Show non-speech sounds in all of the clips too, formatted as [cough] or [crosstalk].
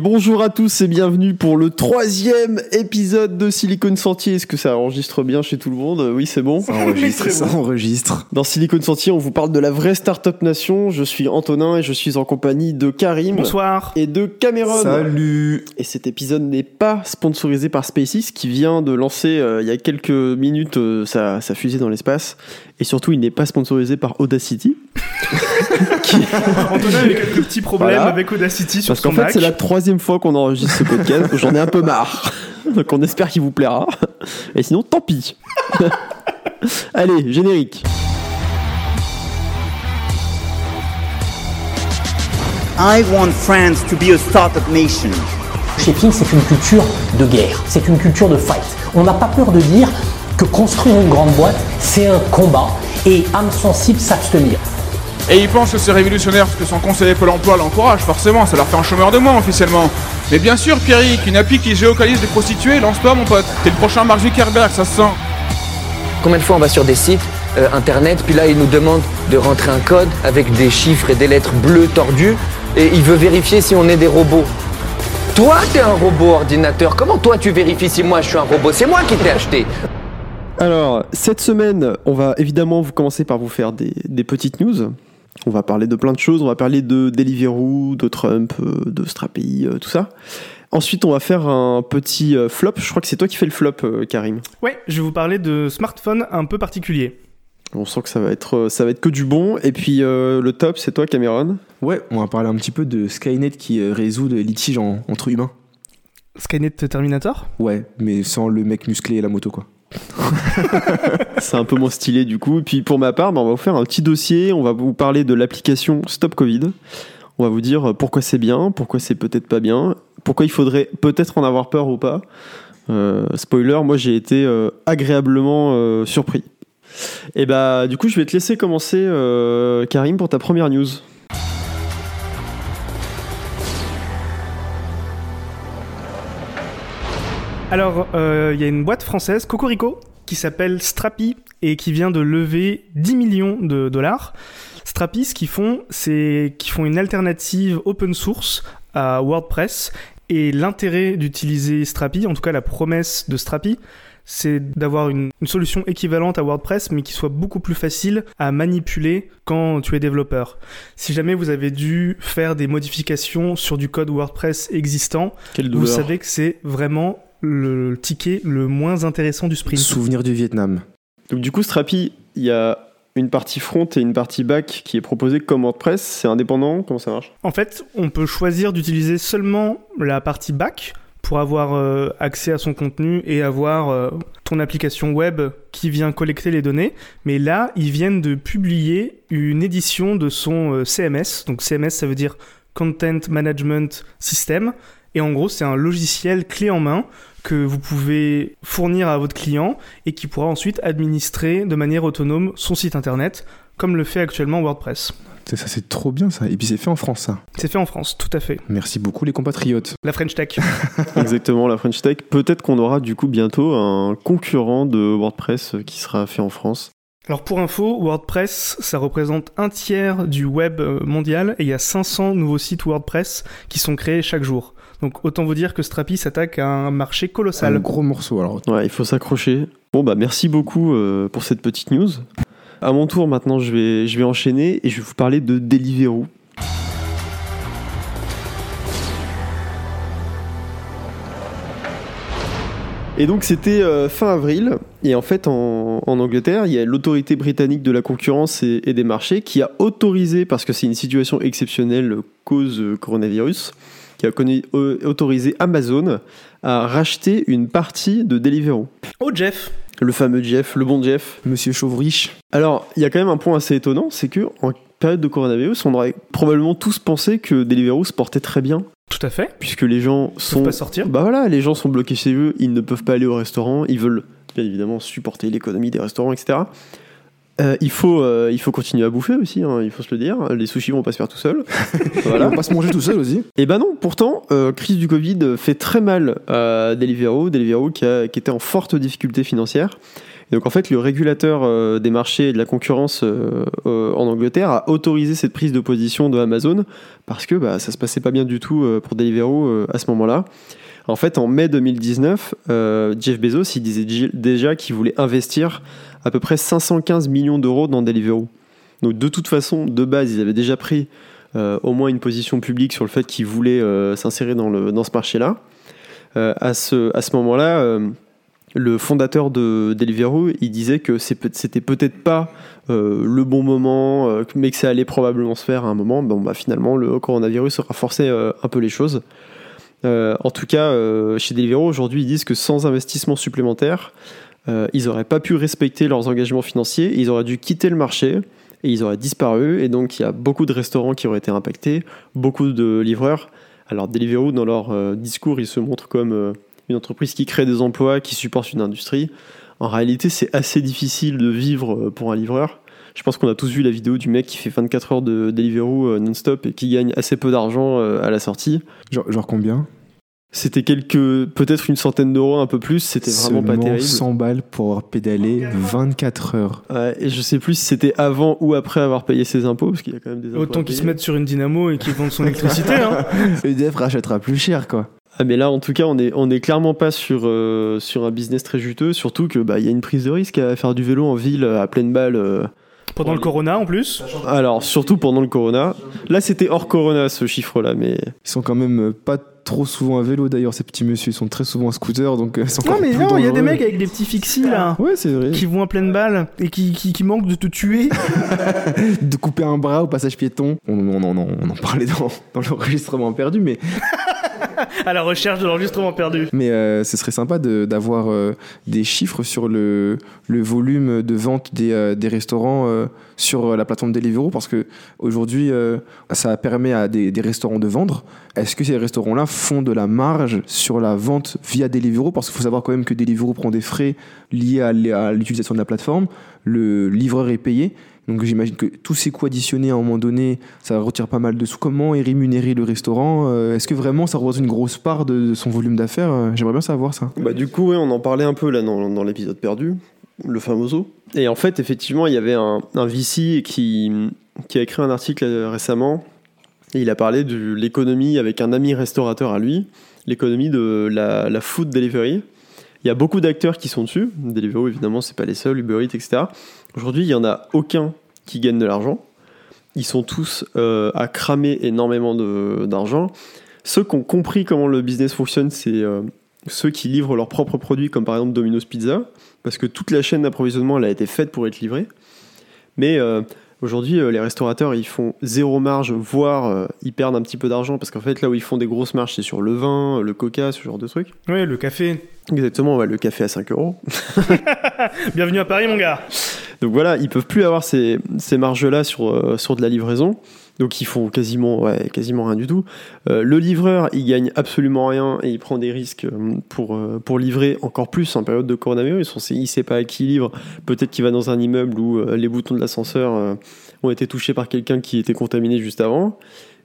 Bonjour à tous et bienvenue pour le troisième épisode de Silicon Sentier. Est-ce que ça enregistre bien chez tout le monde? Oui, c'est bon? Ça [laughs] enregistre, ça enregistre. Dans Silicon Sentier, on vous parle de la vraie startup nation. Je suis Antonin et je suis en compagnie de Karim. Bonsoir. Et de Cameron. Salut. Et cet épisode n'est pas sponsorisé par SpaceX qui vient de lancer euh, il y a quelques minutes euh, sa, sa fusée dans l'espace. Et surtout, il n'est pas sponsorisé par Audacity. Antonin a eu quelques petits problèmes Voilà. avec Audacity sur Parce qu'en fait, c'est la troisième fois qu'on enregistre ce podcast. J'en ai un peu marre. Donc on espère qu'il vous plaira. Et sinon, tant pis. Allez, générique. I want France to be a startup nation. Chez Ping, c'est une culture de guerre, c'est une culture de fight. On n'a pas peur de dire que construire une grande boîte, c'est un combat et âmes sensibles savent se tenir. Et il pense que c'est révolutionnaire parce que son conseiller Pôle emploi l'encourage, forcément, ça leur fait un chômeur de moins officiellement. Mais bien sûr, Pierrick, une appli qui géocalise des prostituées, lance-toi mon pote. T'es le prochain Mark Zuckerberg, ça se sent. Combien de fois on va sur des sites euh, internet, puis là il nous demande de rentrer un code avec des chiffres et des lettres bleues tordues, et il veut vérifier si on est des robots. Toi, t'es un robot ordinateur. Comment toi tu vérifies si moi je suis un robot? C'est moi qui t'ai acheté. Alors, cette semaine, on va évidemment vous commencer par vous faire des, des petites news. On va parler de plein de choses. On va parler de Deliveroo, de Trump, euh, de Strapi, euh, tout ça. Ensuite, on va faire un petit euh, flop. Je crois que c'est toi qui fais le flop, Karim. Ouais, je vais vous parler de smartphones un peu particuliers. On sent que ça va être, ça va être que du bon. Et puis euh, le top, c'est toi, Cameron. Ouais, on va parler un petit peu de Skynet qui résout des litiges en- entre humains. Skynet Terminator? Ouais, mais sans le mec musclé et la moto, quoi. [laughs] C'est un peu moins stylé du coup. Puis pour ma part, bah, on va vous faire un petit dossier. On va vous parler de l'application Stop Covid. On va vous dire pourquoi c'est bien, pourquoi c'est peut-être pas bien, pourquoi il faudrait peut-être en avoir peur ou pas. Euh, spoiler, moi j'ai été euh, agréablement euh, surpris. Et bah du coup je vais te laisser commencer euh, Karim pour ta première news. Alors, euh, il y a une boîte française, Cocorico, qui s'appelle Strapi et qui vient de lever 10 millions de dollars. Strapi, ce qu'ils font, c'est qu'ils font une alternative open source à WordPress. Et l'intérêt d'utiliser Strapi, en tout cas la promesse de Strapi, c'est d'avoir une, une solution équivalente à WordPress, mais qui soit beaucoup plus facile à manipuler quand tu es développeur. Si jamais vous avez dû faire des modifications sur du code WordPress existant, vous savez que c'est vraiment le ticket le moins intéressant du sprint. Souvenir du Vietnam. Donc du coup Strapi, il y a une partie front et une partie back qui est proposée comme WordPress. C'est indépendant? Comment ça marche? En fait, on peut choisir d'utiliser seulement la partie back pour avoir euh, accès à son contenu et avoir euh, ton application web qui vient collecter les données. Mais là, ils viennent de publier une édition de son euh, CMS. Donc CMS, ça veut dire Content Management System. Et en gros, c'est un logiciel clé en main que vous pouvez fournir à votre client et qui pourra ensuite administrer de manière autonome son site internet, comme le fait actuellement WordPress. C'est- Ça, c'est trop bien, ça. Et puis c'est fait en France, ça. C'est fait en France, tout à fait. Merci beaucoup, les compatriotes. La French Tech. [laughs] Exactement, la French Tech. Peut-être qu'on aura du coup bientôt un concurrent de WordPress qui sera fait en France. Alors pour info, WordPress, ça représente un tiers du web euh, mondial et il y a 500 nouveaux sites WordPress qui sont créés chaque jour. Donc autant vous dire que Strapi s'attaque à un marché Un colossal. gros morceau, alors. Ouais, il faut s'accrocher. Bon, bah merci beaucoup euh, pour cette petite news. À mon tour, maintenant, je vais, je vais enchaîner et je vais vous parler de Deliveroo. Et donc c'était euh, fin avril, et en fait en, en Angleterre, il y a l'autorité britannique de la concurrence et, et des marchés qui a autorisé, parce que c'est une situation exceptionnelle cause euh, coronavirus, qui a connu- euh, autorisé Amazon à racheter une partie de Deliveroo. Oh Jeff Le fameux Jeff, le bon Jeff. Monsieur Chauvrich. Alors, il y a quand même un point assez étonnant, c'est que en période de coronavirus, on aurait probablement tous pensé que Deliveroo se portait très bien, Tout à fait. puisque les gens Ils sont peuvent pas sortir. bah voilà, les gens sont bloqués chez eux, ils ne peuvent pas aller au restaurant, ils veulent bien évidemment supporter l'économie des restaurants, etc. Euh, il, faut, euh, il faut continuer à bouffer aussi, hein, il faut se le dire. Les sushis vont pas se faire tout seuls. On [laughs] voilà. va pas se manger tout seul aussi. Et ben non, pourtant, euh, crise du Covid fait très mal à Deliveroo, Deliveroo qui, a- qui était en forte difficulté financière. Et donc en fait, le régulateur euh, des marchés et de la concurrence en Angleterre a autorisé cette prise de position de Amazon parce que bah, ça se passait pas bien du tout pour Deliveroo à ce moment-là. En fait, en mai 2019, euh, Jeff Bezos disait déjà qu'il voulait investir à peu près 515 millions d'euros dans Deliveroo. Donc de toute façon, de base, ils avaient déjà pris euh, au moins une position publique sur le fait qu'ils voulaient euh, s'insérer dans, ce marché-là. À ce, moment-là, le fondateur de Deliveroo, il disait que c'était peut-être pas le bon moment, mais que ça allait probablement se faire à un moment. Bon, bah, finalement, le coronavirus aura forcé un peu les choses. Euh, en tout cas, euh, chez Deliveroo, aujourd'hui, ils disent que sans investissement supplémentaire, euh, ils n'auraient pas pu respecter leurs engagements financiers, ils auraient dû quitter le marché et ils auraient disparu. Et donc, il y a beaucoup de restaurants qui auraient été impactés, beaucoup de livreurs. Alors, Deliveroo, dans leur discours, ils se montrent comme une entreprise qui crée des emplois, qui supporte une industrie. En réalité, c'est assez difficile de vivre pour un livreur. Je pense qu'on a tous vu la vidéo du mec qui fait 24 heures de Deliveroo euh, non-stop et qui gagne assez peu d'argent euh, à la sortie. Genre, genre combien? C'était quelques, peut-être une centaine d'euros, un peu plus. C'était vraiment pas terrible. 100 balles pour avoir pédalé 24 heures. Ouais, et je sais plus si c'était avant ou après avoir payé ses impôts, parce qu'il y a quand même des impôts. Autant qu'ils se mettent sur une dynamo et qu'ils vendent son [laughs] électricité. Hein. [laughs] EDF rachètera plus cher, quoi. Ah, mais là, en tout cas, on est, on est clairement pas sur, euh, sur un business très juteux, surtout que bah, il y a une prise de risque à faire du vélo en ville à pleine balle. euh. Pendant le corona en plus. Alors, surtout pendant le corona. Là, c'était hors corona ce chiffre-là, mais Ils sont quand même euh, pas trop souvent à vélo d'ailleurs, ces petits messieurs. Ils sont très souvent en scooter, donc euh, ils sont Non mais plus non, il y a des mecs avec des petits fixies là. Ouais, c'est vrai. Qui vont à pleine balle et qui, qui, qui manquent de te tuer. [laughs] De couper un bras au passage piéton. On, on, on, on- on en parlait dans, dans l'enregistrement perdu, mais, [laughs] [laughs] à la recherche de l'enregistrement perdu. mais euh, ce serait sympa d'avoir euh, des chiffres sur le, volume de vente des, euh, restaurants sur la plateforme Deliveroo parce que aujourd'hui ça permet à des, restaurants de vendre. Est-ce que ces restaurants-là font de la marge sur la vente via Deliveroo? Parce qu'il faut savoir quand même que Deliveroo prend des frais liés à l'utilisation de la plateforme. Le livreur est payé. Donc j'imagine que tous ces coûts additionnés à un moment donné, ça retire pas mal de sous. Comment est rémunéré le restaurant Euh, Est-ce que vraiment ça représente une grosse part de, son volume d'affaires Euh, J'aimerais bien savoir ça. Bah, du coup, ouais, on en parlait un peu là dans, l'épisode perdu, le famoso. Et en fait, effectivement, il y avait un, un VC qui, qui a écrit un article euh, récemment. Et il a parlé de l'économie avec un ami restaurateur à lui, l'économie de la food delivery. Il y a beaucoup d'acteurs qui sont dessus. Deliveroo, évidemment, c'est pas les seuls, Uber Eats, etc. Aujourd'hui, il y en a aucun qui gagne de l'argent. Ils sont tous euh, à cramer énormément d'argent. Ceux qui ont compris comment le business fonctionne, c'est euh, ceux qui livrent leurs propres produits, comme par exemple Domino's Pizza, parce que toute la chaîne d'approvisionnement elle a été faite pour être livrée. Mais euh, aujourd'hui, euh, les restaurateurs ils font zéro marge, voire euh, ils perdent un petit peu d'argent, parce qu'en fait, là où ils font des grosses marges, c'est sur le vin, le coca, ce genre de trucs. Ouais, le café. Exactement, ouais, le café à 5 euros. [laughs] Bienvenue à Paris, mon gars. Donc voilà, ils peuvent plus avoir ces, ces marges-là sur, euh, sur de la livraison. Donc ils font quasiment, ouais, quasiment rien du tout. Euh, le livreur, il gagne absolument rien et il prend des risques euh, pour, euh, pour livrer encore plus en période de coronavirus. Il sait pas à qui il livre. Peut-être qu'il va dans un immeuble où les boutons de l'ascenseur ont été touchés par quelqu'un qui était contaminé juste avant.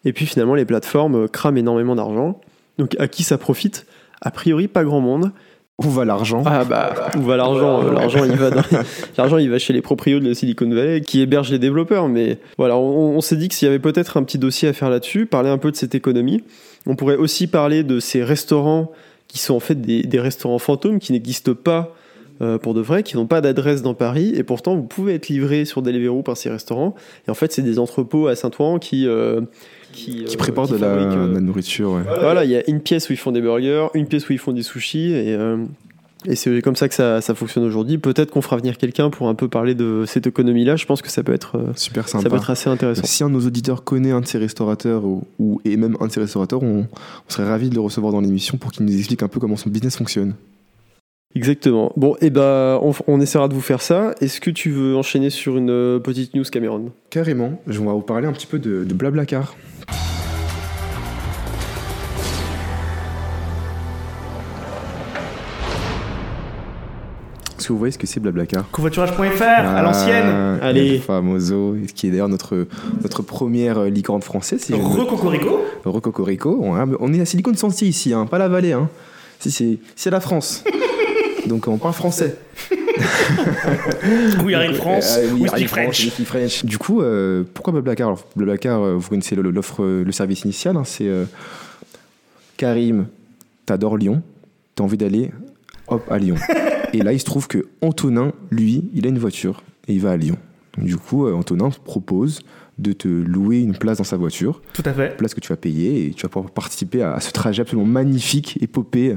Et puis finalement, les plateformes crament énormément d'argent. Donc à qui ça profite? A priori, pas grand monde. Où va l'argent Ah bah, [laughs] où va l'argent Euh, L'argent, il va dans- [laughs] [laughs] l'argent, il va chez les proprios de la Silicon Valley qui hébergent les développeurs. Mais voilà, on, on s'est dit que s'il y avait peut-être un petit dossier à faire là-dessus, parler un peu de cette économie. On pourrait aussi parler de ces restaurants qui sont en fait des, des restaurants fantômes qui n'existent pas euh, pour de vrai, qui n'ont pas d'adresse dans Paris, et pourtant vous pouvez être livré sur Deliveroo par ces restaurants. Et en fait, c'est des entrepôts à Saint-Ouen qui euh, qui, Qui euh, prépare qui de la, fabriquent, euh, de la nourriture, ouais. voilà, il y a une pièce où ils font des burgers, une pièce où ils font des sushis, et, euh, et c'est comme ça que ça, ça fonctionne aujourd'hui. Peut-être qu'on fera venir quelqu'un pour un peu parler de cette économie-là. Je pense que ça peut être, Super ça sympa. peut être assez intéressant. Si un de nos auditeurs connaît un de ces restaurateurs ou, ou- et même un de ces restaurateurs, on, on serait ravis de le recevoir dans l'émission pour qu'il nous explique un peu comment son business fonctionne. Exactement. Bon, et ben, on, on essaiera de vous faire ça. Est-ce que tu veux enchaîner sur une euh, petite news, Cameron? Carrément, je vais vous parler un petit peu de, de Blablacar. Est-ce que vous voyez ce que c'est Blablacar? Covoiturage.fr, à l'ancienne. Ah, Allez. Famoso, qui est d'ailleurs notre, notre première euh, licorne française. Si Recocorico. Recocorico. On, est à Silicon Santi ici, hein, pas la vallée. Hein. Si, c'est c'est la France. [laughs] Donc on parle français. [laughs] We are in France, Euh, oui, we in France, French. we speak French. Du coup, euh, pourquoi Blablacar Alors, Blablacar, euh, vous connaissez le- l'offre, euh, le service initial, hein, c'est euh, Karim, t'adores Lyon, t'as envie d'aller, hop, à Lyon. [laughs] et là, il se trouve que Antonin, lui, il a une voiture et il va à Lyon. Du coup, euh, Antonin propose de te louer une place dans sa voiture, Tout à fait. place que tu vas payer et tu vas pouvoir participer à, à ce trajet absolument magnifique, épopée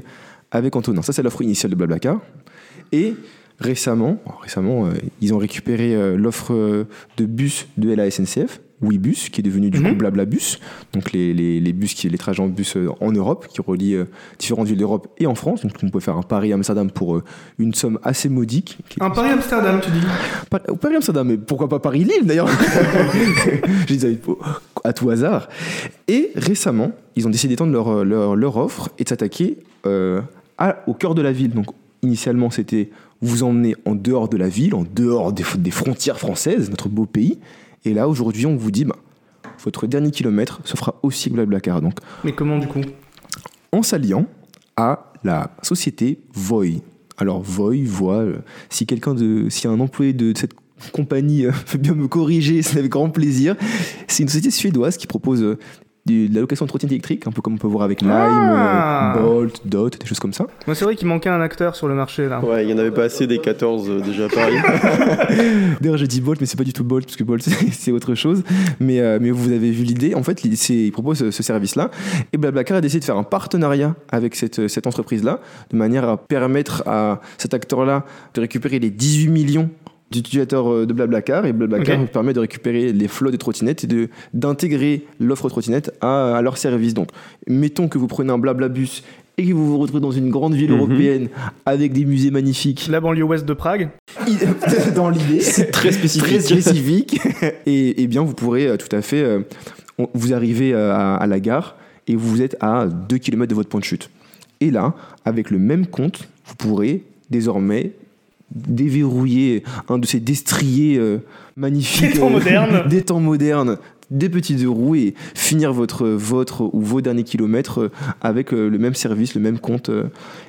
avec Antonin. Ça, c'est l'offre initiale de Blablacar. Et récemment, récemment euh, ils ont récupéré euh, l'offre de bus de la SNCF, Ouibus, qui est devenu du Mhm. coup Blablabus. Donc les, les, les bus, qui, les trajets en bus euh, en Europe, qui relient euh, différentes villes d'Europe et en France. Donc on peut faire un Paris-Amsterdam pour euh, une somme assez modique. Un Paris-Amsterdam, tu dis? Pa- au Paris-Amsterdam, mais pourquoi pas Paris-Lille d'ailleurs [laughs] [laughs] Je disais à tout hasard. Et récemment, ils ont décidé d'étendre leur, leur, leur offre et de s'attaquer euh, à- au cœur de la ville. Donc initialement, c'était vous emmener en dehors de la ville, en dehors des, des frontières françaises, notre beau pays. Et là, aujourd'hui, on vous dit, bah, votre dernier kilomètre se fera aussi Blablacar. Donc Mais comment du coup? en s'alliant à la société Voy. Alors Voy voit euh, si quelqu'un de si un employé de cette compagnie euh, [laughs] veut bien me corriger, c'est avec grand plaisir. C'est une société suédoise qui propose euh, de la location de trottinettes électriques, un peu comme on peut voir avec Lime, Ah. euh, Bolt, Dot, des choses comme ça. Moi, c'est vrai qu'il manquait un acteur sur le marché là. Ouais, il y en avait pas assez des 14 euh, déjà à Paris. [laughs] D'ailleurs, j'ai dit Bolt, mais c'est pas du tout Bolt, parce que Bolt, [laughs] c'est autre chose. Mais, euh, mais vous avez vu l'idée. En fait, ils proposent ce, ce service-là. Et Blablacar a décidé de faire un partenariat avec cette, cette entreprise-là, de manière à permettre à cet acteur-là de récupérer les 18 millions d'utilisateurs euh, de Blablacar. Et Blablacar Ok. permet de récupérer les flots de trottinettes et de- d'intégrer l'offre trottinette à, à leur service. Donc, mettons que vous prenez un Blablabus et que vous vous retrouvez dans une grande ville Mhm. européenne avec des musées magnifiques La banlieue ouest de Prague. dans l'idée. [laughs] C'est très spécifique. Très spécifique. [laughs] et, et bien, vous pourrez euh, tout à fait. euh, vous arrivez euh, à, à la gare et vous êtes à 2 km de votre point de chute. Et là, avec le même compte, vous pourrez désormais déverrouiller un de ces destriers euh, magnifiques Des temps euh, modernes. [laughs] des temps modernes des petites roues et finir votre, votre ou vos derniers kilomètres euh, avec euh, le même service, le même compte. euh.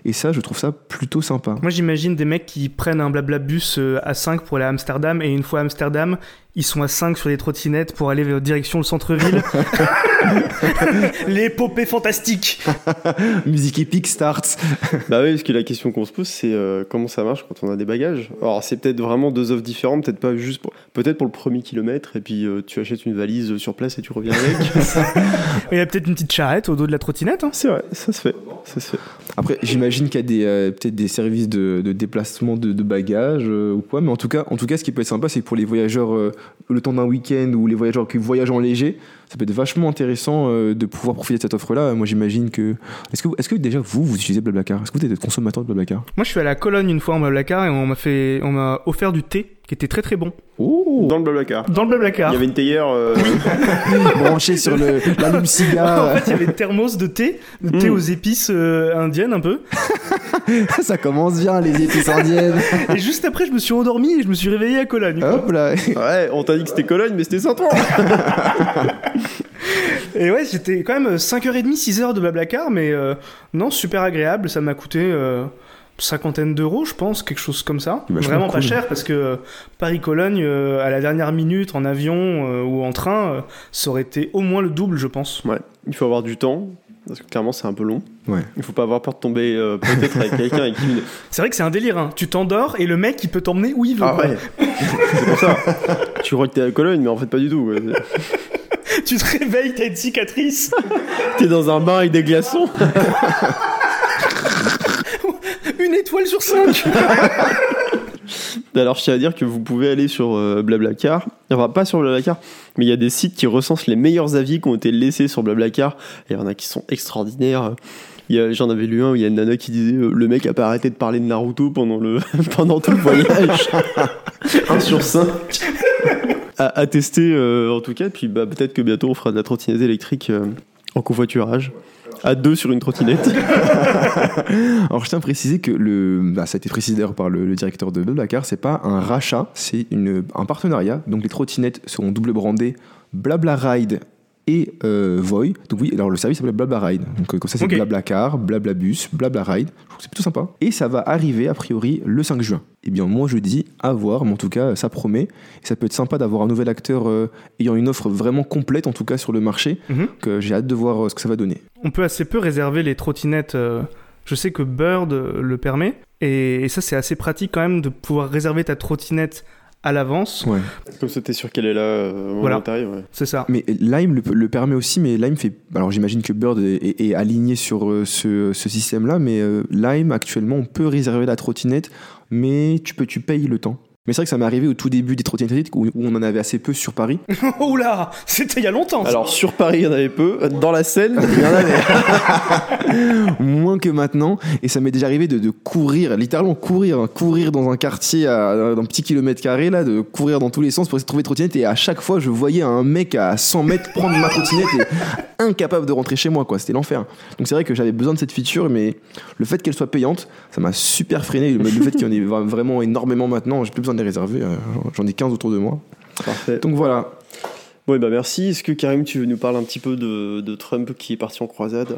et ça, je trouve ça plutôt sympa. Moi, j'imagine des mecs qui prennent un blablabus euh, à 5 pour aller à Amsterdam et une fois à Amsterdam, ils sont à 5 sur les trottinettes pour aller vers direction le centre-ville. [laughs] L'épopée fantastique. [laughs] Musique épique starts. Bah oui, parce que la question qu'on se pose, c'est euh, comment ça marche quand on a des bagages? Alors, c'est peut-être vraiment deux offres différentes, peut-être pas juste pour, peut-être pour le premier kilomètre, et puis euh, tu achètes une valise sur place et tu reviens avec. [laughs] Il y a peut-être une petite charrette au dos de la trottinette. hein. c'est vrai, ça se fait. Ça se fait. Après, j'imagine qu'il y a des, euh, peut-être des services de, de déplacement de, de bagages euh, ou quoi, mais en tout, cas, en tout cas, ce qui peut être sympa, c'est que pour les voyageurs, euh, le temps d'un week-end ou les voyageurs qui voyagent en léger, ça peut être vachement intéressant euh, de pouvoir profiter de cette offre-là. Moi, j'imagine que. Est-ce que, est-ce que déjà vous, vous utilisez Blablacar? Est-ce que vous êtes consommateur de Blablacar? Moi, je suis allé à Cologne une fois en Blablacar et on m'a fait, on m'a offert du thé qui était très très bon. Oh Dans le Blablacar. Dans le Blablacar. Il y avait une théière. euh, [laughs] Branché sur le, l'allume-cigare. [laughs] en fait, il y avait une thermos de thé, de thé Mm. aux épices euh, indiennes un peu. [laughs] ça commence bien, les épices indiennes. Et juste après, je me suis endormi et je me suis réveillé à Cologne. Hop là. Ouais, on t'a dit que c'était Cologne, mais c'était Saint-Ouen. Et ouais, j'étais quand même 5h30, 6h de Blablacar, mais euh, non, super agréable. Ça m'a coûté euh, cinquantaine d'euros, je pense, quelque chose comme ça. Vraiment pas cool. cher parce que euh, Paris-Cologne, euh, à la dernière minute, en avion euh, ou en train, euh, ça aurait été au moins le double, je pense. Ouais, il faut avoir du temps, parce que clairement, c'est un peu long. Ouais. Il faut pas avoir peur de tomber euh, peut-être avec quelqu'un avec qui. C'est vrai que c'est un délire, hein. Tu t'endors et le mec, il peut t'emmener où il veut. Ah ouais, [laughs] c'est pour ça. Tu crois que t'es à Cologne, mais en fait, pas du tout. Tu te réveilles, t'as une cicatrice. T'es dans un bar avec des glaçons. [laughs] une étoile sur cinq. [laughs] Alors, je tiens à dire que vous pouvez aller sur euh, Blablacar. Enfin, pas sur Blablacar, mais il y a des sites qui recensent les meilleurs avis qui ont été laissés sur Blablacar. Il y en a qui sont extraordinaires. J'en avais lu un où il y a une nana qui disait euh, le mec a pas arrêté de parler de Naruto pendant, le, [laughs] pendant tout le voyage. 1 sur 5. [laughs] À, tester euh, en tout cas. Puis bah, peut-être que bientôt on fera de la trottinette électrique euh, en covoiturage. À deux sur une trottinette. [laughs] Alors je tiens à préciser que le, bah, ça a été précisé d'ailleurs par le, directeur de Blablacar, c'est pas un rachat, c'est un partenariat. Donc les trottinettes seront double brandées Blabla Ride et euh, Voy. Donc oui, alors le service s'appelle Blabla Ride. Donc euh, comme ça c'est Ok. Blablacar, Blablabus, Blabla Ride. Je trouve que c'est plutôt sympa. Et ça va arriver a priori le 5 juin. Eh bien moi je dis à voir, mais en tout cas ça promet. Et ça peut être sympa d'avoir un nouvel acteur euh, ayant une offre vraiment complète en tout cas sur le marché. Mhm. Que j'ai hâte de voir ce que ça va donner. On peut assez peu réserver les trottinettes. je sais que Bird le permet. Et, et ça, c'est assez pratique quand même de pouvoir réserver ta trottinette à l'avance. Ouais. Comme ça, t'es sûr qu'elle est là euh, au moment Voilà. où t'arrives, ouais. C'est ça. Mais Lime le, le permet aussi, mais Lime fait. Alors j'imagine que Bird est, est- est aligné sur euh, ce, ce système-là, mais euh, Lime actuellement on peut réserver la trottinette, mais tu peux tu payes le temps. Mais c'est vrai que ça m'est arrivé au tout début des trottinettes électriques où, où on en avait assez peu sur Paris. [laughs] Oh là C'était il y a longtemps. ça. Alors, sur Paris, il y en avait peu. Dans la Seine, il y en avait. [laughs] moins que maintenant. Et ça m'est déjà arrivé de, de courir, littéralement courir, hein, courir dans un quartier à d'un petit kilomètre carré, là, de courir dans tous les sens pour essayer de trouver trottinette. Et à chaque fois, je voyais un mec à 100 mètres prendre ma trottinette et incapable de rentrer chez moi, quoi. C'était l'enfer. Donc c'est vrai que j'avais besoin de cette feature, mais le fait qu'elle soit payante, ça m'a super freiné. Le, fait qu'il y en ait vra- vraiment énormément maintenant, j'ai plus besoin réserver. euh, J'en ai 15 autour de moi. Parfait. Donc voilà. Bon, et bah merci. Est-ce que Karim, tu veux nous parler un petit peu de, de Trump qui est parti en croisade?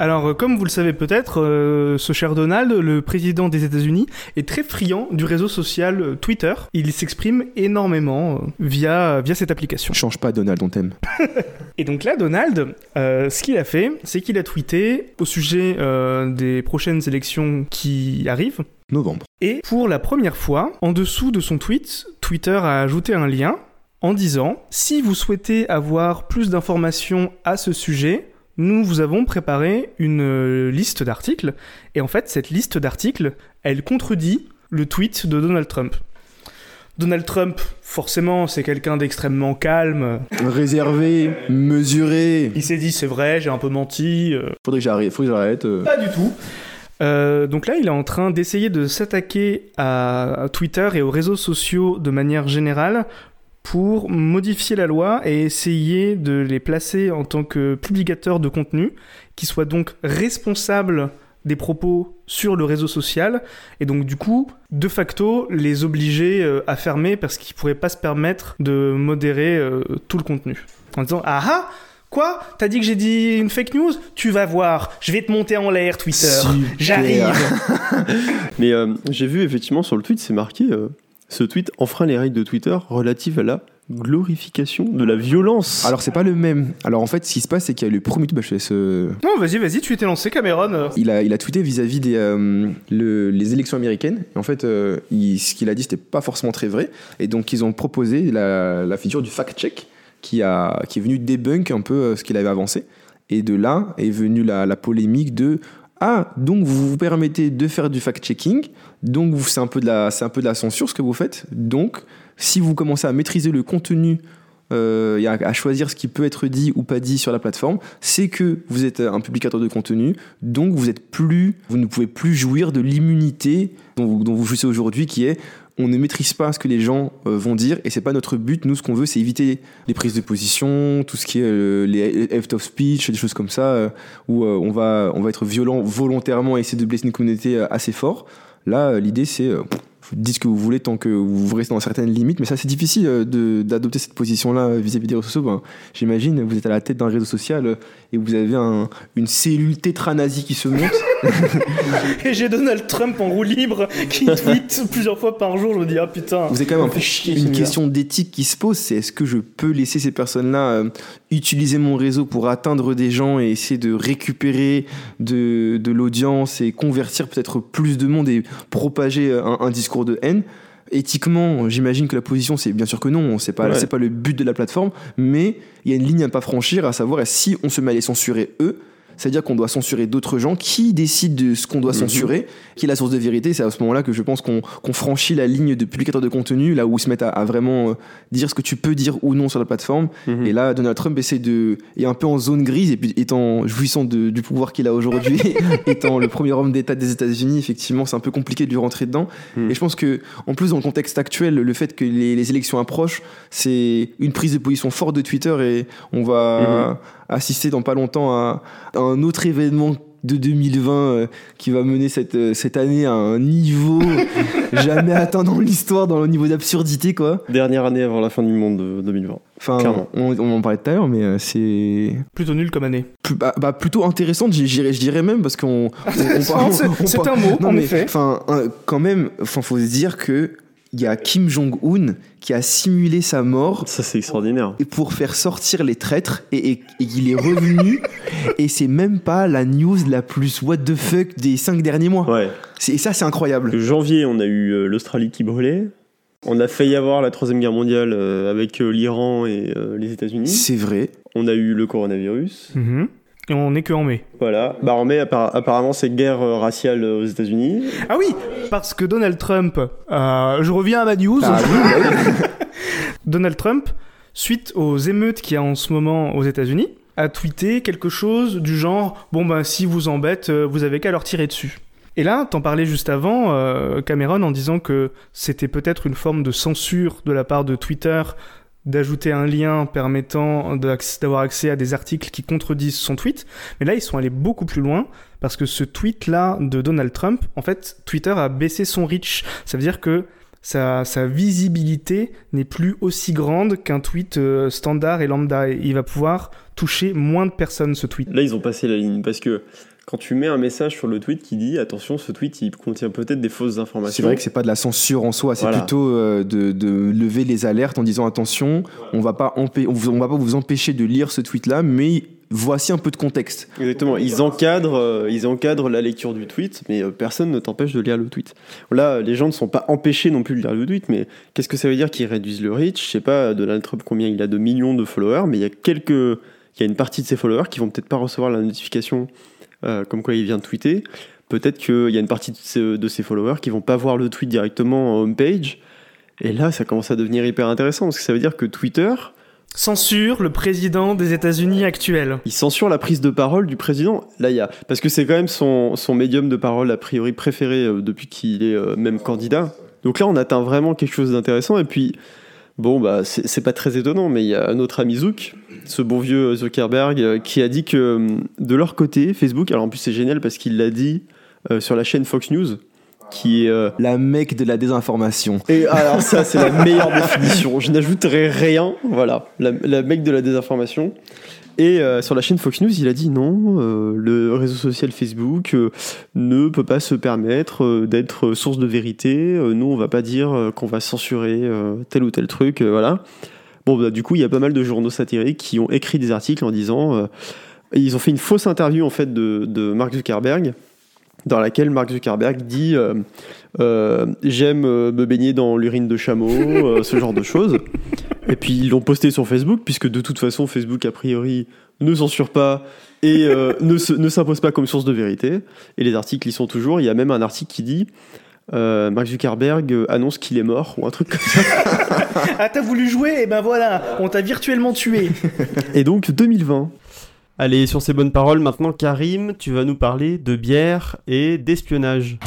Alors, euh, comme vous le savez peut-être, euh, ce cher Donald, le président des États-Unis, est très friand du réseau social euh, Twitter. Il s'exprime énormément euh, via, via cette application. Change pas, Donald, on t'aime. Et donc là, Donald, euh, ce qu'il a fait, c'est qu'il a tweeté au sujet des prochaines élections qui arrivent. Novembre. Et pour la première fois, en dessous de son tweet, Twitter a ajouté un lien en disant Si vous souhaitez avoir plus d'informations à ce sujet, nous vous avons préparé une euh, liste d'articles. Et en fait, cette liste d'articles, elle contredit le tweet de Donald Trump. Donald Trump, forcément, c'est quelqu'un d'extrêmement calme. Réservé, mesuré. Il s'est dit c'est vrai, j'ai un peu menti. euh, Faudrait que j'arrête. Faut que j'arrête. euh. Pas du tout. Euh, donc là, il est en train d'essayer de s'attaquer à Twitter et aux réseaux sociaux de manière générale pour modifier la loi et essayer de les placer en tant que publicateurs de contenu, qui soient donc responsables des propos sur le réseau social, et donc du coup, de facto, les obliger euh, à fermer parce qu'ils pourraient pas se permettre de modérer euh, tout le contenu. En disant, ah ah Quoi? T'as dit que j'ai dit une fake news? Tu vas voir, je vais te monter en l'air, Twitter. J'arrive. [laughs] Mais euh, j'ai vu effectivement sur le tweet, c'est marqué euh, ce tweet enfreint les règles de Twitter relatives à la glorification de la violence. Alors c'est pas le même. Alors en fait, ce qui se passe, c'est qu'il y a le premier tweet. Bah, je Non, vas-y, vas-y, tu étais lancé, Cameron. Il a, il a tweeté vis-à-vis des euh, le- les élections américaines. Et en fait, euh, il- ce qu'il a dit, c'était pas forcément très vrai. Et donc, ils ont proposé la, la figure du fact-check qui, a, qui est venu débunk un peu euh, ce qu'il avait avancé. Et de là est venue la, la polémique de Ah, donc vous vous permettez de faire du fact-checking, donc c'est un, peu de la- c'est un peu de la censure ce que vous faites. Donc, si vous commencez à maîtriser le contenu euh, et à, choisir ce qui peut être dit ou pas dit sur la plateforme, c'est que vous êtes un publicateur de contenu, donc vous êtes plus, vous ne pouvez plus jouir de l'immunité dont, vous- dont jouissez aujourd'hui, qui est on ne maîtrise pas ce que les gens euh, vont dire et c'est pas notre but. Nous, ce qu'on veut, c'est éviter les prises de position, tout ce qui est euh, les left of speech, des choses comme ça, où on va on va être violent volontairement et essayer de blesser une communauté assez fort. Là, euh, l'idée, c'est euh, dites ce que vous voulez tant que vous restez dans certaines limites, mais ça c'est difficile euh, d'adopter cette position-là vis-à-vis des réseaux sociaux. Ben, J'imagine, vous êtes à la tête d'un réseau social et vous avez un- une cellule tétranazie qui se monte. [laughs] Et j'ai Donald Trump en roue libre qui [laughs] tweet plusieurs fois par jour. Je me dis, ah putain. Vous avez quand même un fait chier, une question d'éthique qui se pose, c'est est-ce que je peux laisser ces personnes-là euh, utiliser mon réseau pour atteindre des gens et essayer de récupérer de, de l'audience et convertir peut-être plus de monde et propager euh, un, un discours de haine? Éthiquement, j'imagine que la position, c'est bien sûr que non, c'est pas, Ouais. c'est pas le but de la plateforme, mais il y a une ligne à pas franchir, à savoir si on se met à les censurer eux, c'est-à-dire qu'on doit censurer d'autres gens qui décident de ce qu'on doit Mhm. censurer, qui est la source de vérité. C'est à ce moment-là que je pense qu'on franchit la ligne de publicateur de contenu, là où ils se mettent à, à vraiment euh, dire ce que tu peux dire ou non sur la plateforme. Mhm. Et là, Donald Trump essaie de est un peu en zone grise et puis étant jouissant de- du pouvoir qu'il a aujourd'hui, [laughs] étant le premier homme d'État des États-Unis, effectivement, c'est un peu compliqué de lui rentrer dedans. Mhm. Et je pense que, en plus, dans le contexte actuel, le fait que les, les élections approchent, c'est une prise de position forte de Twitter et on va assister dans pas longtemps à, à un autre événement de 2020 euh, qui va mener cette, euh, cette année à un niveau [laughs] jamais atteint dans l'histoire, dans le niveau d'absurdité, quoi. Dernière année avant la fin du monde de 2020. Enfin, Clairement. on, on en parlait tout à l'heure, mais euh, c'est Plutôt nul comme année. plus- bah, bah, plutôt intéressante, je dirais même, parce qu'on. [laughs] C'est- un mot, Non, en mais, effet. Enfin, quand même, enfin, faut se dire que il y a Kim Jong-un qui a simulé sa mort Ça, c'est extraordinaire. et pour faire sortir les traîtres et, et- et il est revenu [laughs] et c'est même pas la news la plus what the fuck des cinq derniers mois. Ouais. C'est- Et ça c'est incroyable. Janvier, on a eu euh, l'Australie qui brûlait. On a failli avoir la Troisième Guerre mondiale euh, avec euh, l'Iran et euh, les États-Unis. C'est vrai. On a eu le coronavirus. Mhm. Et on n'est que en mai. Voilà. Bah, en mai, apparemment, c'est guerre euh, raciale euh, aux États-Unis. Ah oui, parce que Donald Trump, euh, je reviens à ma news. Ah bah. [laughs] Donald Trump, suite aux émeutes qu'il y a en ce moment aux États-Unis, a tweeté quelque chose du genre Bon, ben, si vous embêtent, euh, vous avez qu'à leur tirer dessus. Et là, t'en parlais juste avant, euh, Cameron, en disant que c'était peut-être une forme de censure de la part de Twitter d'ajouter un lien permettant d'avoir accès à des articles qui contredisent son tweet. Mais là, ils sont allés beaucoup plus loin parce que ce tweet-là de Donald Trump, en fait, Twitter a baissé son reach. Ça veut dire que sa, visibilité n'est plus aussi grande qu'un tweet euh, standard et lambda. Il va pouvoir toucher moins de personnes, ce tweet. Là, ils ont passé la ligne parce que quand tu mets un message sur le tweet qui dit attention, ce tweet il contient peut-être des fausses informations. C'est vrai que c'est pas de la censure en soi, c'est Voilà. plutôt euh, de, de lever les alertes en disant attention, on va pas on, on va pas vous empêcher de lire ce tweet là, mais voici un peu de contexte. Exactement, ils encadrent, euh, ils encadrent la lecture du tweet, mais euh, personne ne t'empêche de lire le tweet. Là, les gens ne sont pas empêchés non plus de lire le tweet, mais qu'est-ce que ça veut dire qu'ils réduisent le reach? Je sais pas, Donald Trump combien il a de millions de followers, mais il y a quelques, il y a une partie de ses followers qui vont peut-être pas recevoir la notification euh, comme quoi il vient de tweeter. Peut-être qu'il y a une partie de ses, de ses followers qui vont pas voir le tweet directement en homepage. Et là, ça commence à devenir hyper intéressant parce que ça veut dire que Twitter, Censure le président des États-Unis actuel. il censure la prise de parole du président. Là, il y a parce que c'est quand même son, son médium de parole a priori préféré euh, depuis qu'il est euh, même candidat. Donc là, on atteint vraiment quelque chose d'intéressant. Et puis, bon, bah, c'est pas très étonnant, mais il y a notre ami Zouk, ce bon vieux Zuckerberg, euh, qui a dit que euh, de leur côté, Facebook. Alors en plus, c'est génial parce qu'il l'a dit euh, sur la chaîne Fox News, qui est euh, La mec de la désinformation. et alors ça, c'est la [laughs] meilleure définition. Je n'ajouterai rien. Voilà, la, la mec de la désinformation. Et euh, sur la chaîne Fox News, il a dit non, euh, le réseau social Facebook euh, ne peut pas se permettre d'être source de vérité. Nous, on va pas dire qu'on va censurer tel ou tel truc. voilà. Bon, bah, du coup, il y a pas mal de journaux satiriques qui ont écrit des articles en disant. ils ont fait une fausse interview en fait de, Mark Zuckerberg dans laquelle Mark Zuckerberg dit j'aime me baigner dans l'urine de chameau, ce genre de choses. Et puis ils l'ont posté sur Facebook, puisque de toute façon Facebook a priori ne censure pas et euh, ne, se- ne s'impose pas comme source de vérité. Et les articles y sont toujours. Il y a même un article qui dit euh, Mark Zuckerberg euh, annonce qu'il est mort ou un truc comme ça. [laughs] Ah, t'as voulu jouer? Et ben voilà, on t'a virtuellement tué. Et donc 2020. Allez, sur ces bonnes paroles, maintenant, Karim, tu vas nous parler de bière et d'espionnage.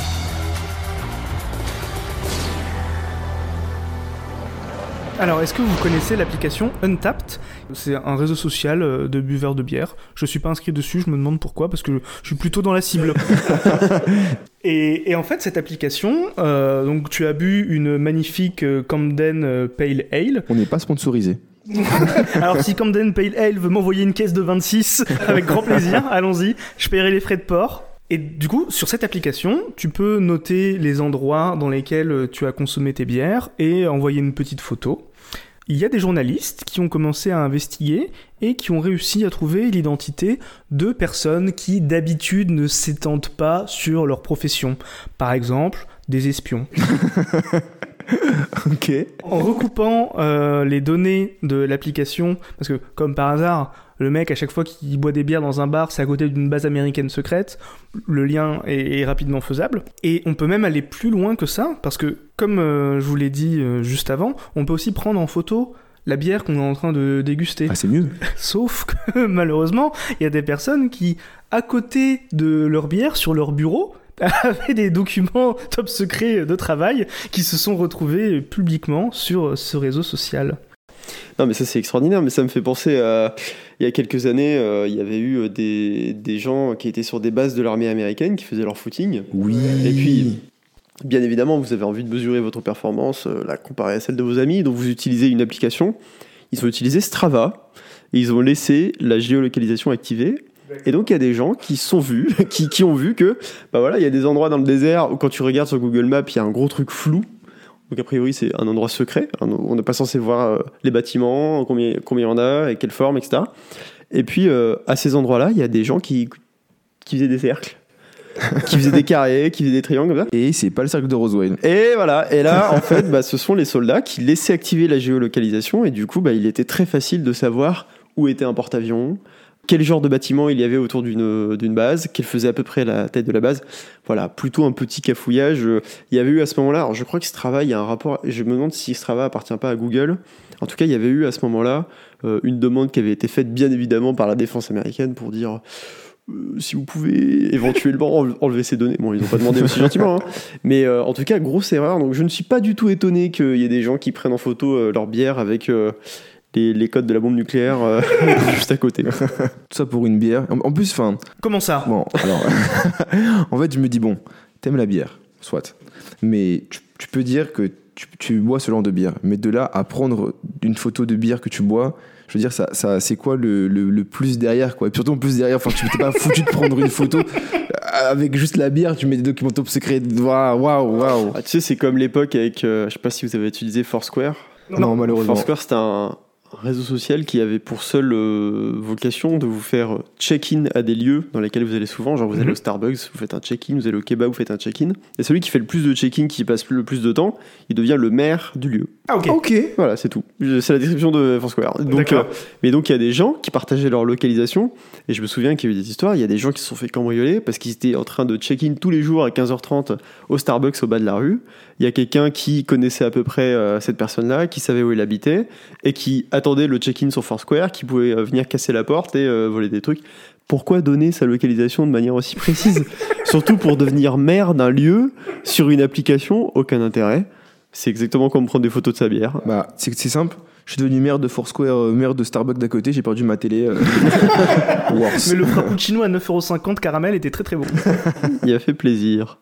Alors, est-ce que vous connaissez l'application Untapped? C'est un réseau social euh, de buveurs de bière. Je suis pas inscrit dessus, je me demande pourquoi, parce que je suis plutôt dans la cible. [laughs] [laughs] et, et en fait, cette application, euh, donc tu as bu une magnifique euh, Camden euh, Pale Ale. On n'est pas sponsorisé. [laughs] Alors si Camden Pale Ale veut m'envoyer une caisse de 26, avec grand plaisir, allons-y, je paierai les frais de port. Et du coup, sur cette application, tu peux noter les endroits dans lesquels tu as consommé tes bières et envoyer une petite photo. Il y a des journalistes qui ont commencé à investiguer et qui ont réussi à trouver l'identité de personnes qui d'habitude ne s'étendent pas sur leur profession. Par exemple, des espions. [laughs] [laughs] Ok. En recoupant euh, les données de l'application, parce que comme par hasard, le mec à chaque fois qu'il boit des bières dans un bar, c'est à côté d'une base américaine secrète, le lien est, est rapidement faisable. Et on peut même aller plus loin que ça, parce que comme euh, je vous l'ai dit euh, juste avant, on peut aussi prendre en photo la bière qu'on est en train de déguster. Ah, c'est mieux. [laughs] Sauf que [laughs] malheureusement, il y a des personnes qui, à côté de leur bière, sur leur bureau, [laughs] avaient des documents top secrets de travail qui se sont retrouvés publiquement sur ce réseau social. Non, mais ça c'est extraordinaire, mais ça me fait penser à. Il y a quelques années, euh, il y avait eu des, des gens qui étaient sur des bases de l'armée américaine qui faisaient leur footing. Oui. Et puis, bien évidemment, vous avez envie de mesurer votre performance, euh, la comparer à celle de vos amis, donc vous utilisez une application. Ils ont utilisé Strava et ils ont laissé la géolocalisation activée. Et donc il y a des gens qui sont vus, [laughs] qui, qui ont vu que, bah voilà, il y a des endroits dans le désert où quand tu regardes sur Google Maps, il y a un gros truc flou. Donc a priori c'est un endroit secret. On n'est pas censé voir euh, les bâtiments, combien combien il y en a, et quelle forme, etc. Et puis euh, à ces endroits-là, il y a des gens qui, qui faisaient des cercles, [laughs] qui faisaient des carrés, qui faisaient des triangles comme ça. Et c'est pas le cercle de Roswell. Et voilà, et là, en [laughs] fait, bah, ce sont les soldats qui laissaient activer la géolocalisation, et du coup, bah, il était très facile de savoir où était un porte-avions, quel genre de bâtiment il y avait autour d'une d'une base, quelle faisait à peu près la tête de la base. Voilà, plutôt un petit cafouillage. Euh, Il y avait eu à ce moment-là, alors je crois que Strava, il y a un rapport, je me demande si Strava appartient pas à Google. En tout cas, il y avait eu à ce moment-là euh, une demande qui avait été faite bien évidemment par la défense américaine pour dire euh, si vous pouvez éventuellement enle- enlever ces données. Bon, ils n'ont pas demandé aussi gentiment, hein. mais euh, en tout cas, grosse erreur. Donc, je ne suis pas du tout étonné qu'il y ait des gens qui prennent en photo euh, leur bière avec euh, les, les codes de la bombe nucléaire euh, [laughs] juste à côté. Tout ça pour une bière. En, en plus, enfin, Comment ça? bon, alors, [laughs] en fait, je me dis bon, t'aimes la bière, soit, mais tu, tu peux dire que tu, tu bois ce genre de bière, mais de là à prendre une photo de bière que tu bois. Je veux dire, ça, ça, c'est quoi le, le, le plus derrière, quoi? Et puis surtout, en plus derrière, enfin, tu t'es pas foutu de prendre une photo avec juste la bière, tu mets des documents top secrets. Waouh, waouh, waouh. Ah, tu sais, c'est comme l'époque avec, euh, je sais pas si vous avez utilisé Foursquare. Non, malheureusement. Foursquare, c'était un réseau social qui avait pour seule euh, vocation de vous faire check-in à des lieux dans lesquels vous allez souvent. Genre, vous allez Mhm. au Starbucks, vous faites un check-in, vous allez au kebab, vous faites un check-in. Et celui qui fait le plus de check-in, qui passe le plus de temps, il devient le maire du lieu. Ah, ok. Ok. Voilà, c'est tout. C'est la description de Foursquare. Donc, D'accord. euh, mais donc, il y a des gens qui partageaient leur localisation. Et je me souviens qu'il y a eu des histoires. Il y a des gens qui se sont fait cambrioler parce qu'ils étaient en train de check-in tous les jours à 15h30 au Starbucks au bas de la rue. Il y a quelqu'un qui connaissait à peu près euh, cette personne-là, qui savait où il habitait et qui attendait le check-in sur Foursquare, qui pouvait euh, venir casser la porte et euh, voler des trucs. Pourquoi donner sa localisation de manière aussi précise [laughs] Surtout pour devenir maire d'un lieu sur une application, aucun intérêt. C'est exactement comme prendre des photos de sa bière. Bah, c'est simple. Je suis devenu maire de Foursquare, euh, maire de Starbucks d'à côté, j'ai perdu ma télé. euh. [laughs] Mais le frappuccino à 9,50€ caramel était très très bon. [laughs] Il a fait plaisir.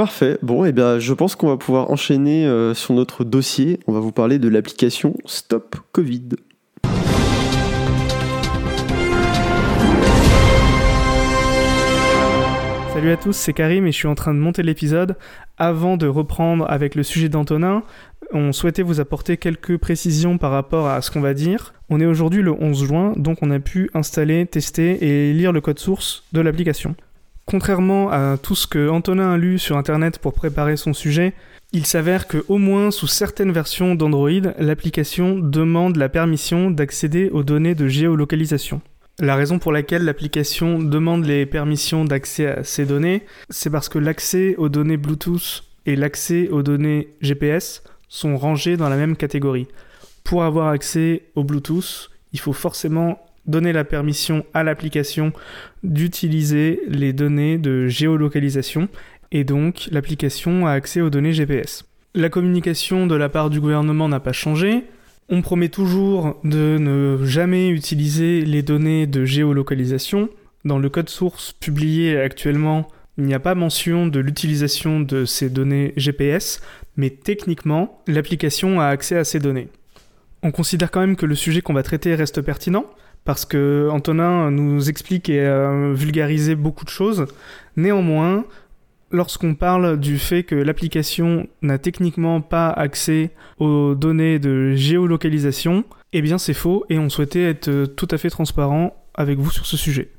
Parfait. Bon, et bien, je pense qu'on va pouvoir enchaîner euh, sur notre dossier. On va vous parler de l'application Stop Covid. Salut à tous, c'est Karim et je suis en train de monter l'épisode. Avant de reprendre avec le sujet d'Antonin, on souhaitait vous apporter quelques précisions par rapport à ce qu'on va dire. On est aujourd'hui le 11 juin, donc on a pu installer, tester et lire le code source de l'application. Contrairement à tout ce que Antonin a lu sur internet pour préparer son sujet, il s'avère que au moins sous certaines versions d'Android, l'application demande la permission d'accéder aux données de géolocalisation. La raison pour laquelle l'application demande les permissions d'accès à ces données, c'est parce que l'accès aux données Bluetooth et l'accès aux données GPS sont rangés dans la même catégorie. Pour avoir accès au Bluetooth, il faut forcément donner la permission à l'application d'utiliser les données de géolocalisation et donc l'application a accès aux données GPS. La communication de la part du gouvernement n'a pas changé, on promet toujours de ne jamais utiliser les données de géolocalisation. Dans le code source publié actuellement, il n'y a pas mention de l'utilisation de ces données GPS, mais techniquement, l'application a accès à ces données. On considère quand même que le sujet qu'on va traiter reste pertinent, parce que Antonin nous explique et a vulgarisé beaucoup de choses. Néanmoins, lorsqu'on parle du fait que l'application n'a techniquement pas accès aux données de géolocalisation, eh bien c'est faux et on souhaitait être euh, tout à fait transparent avec vous sur ce sujet.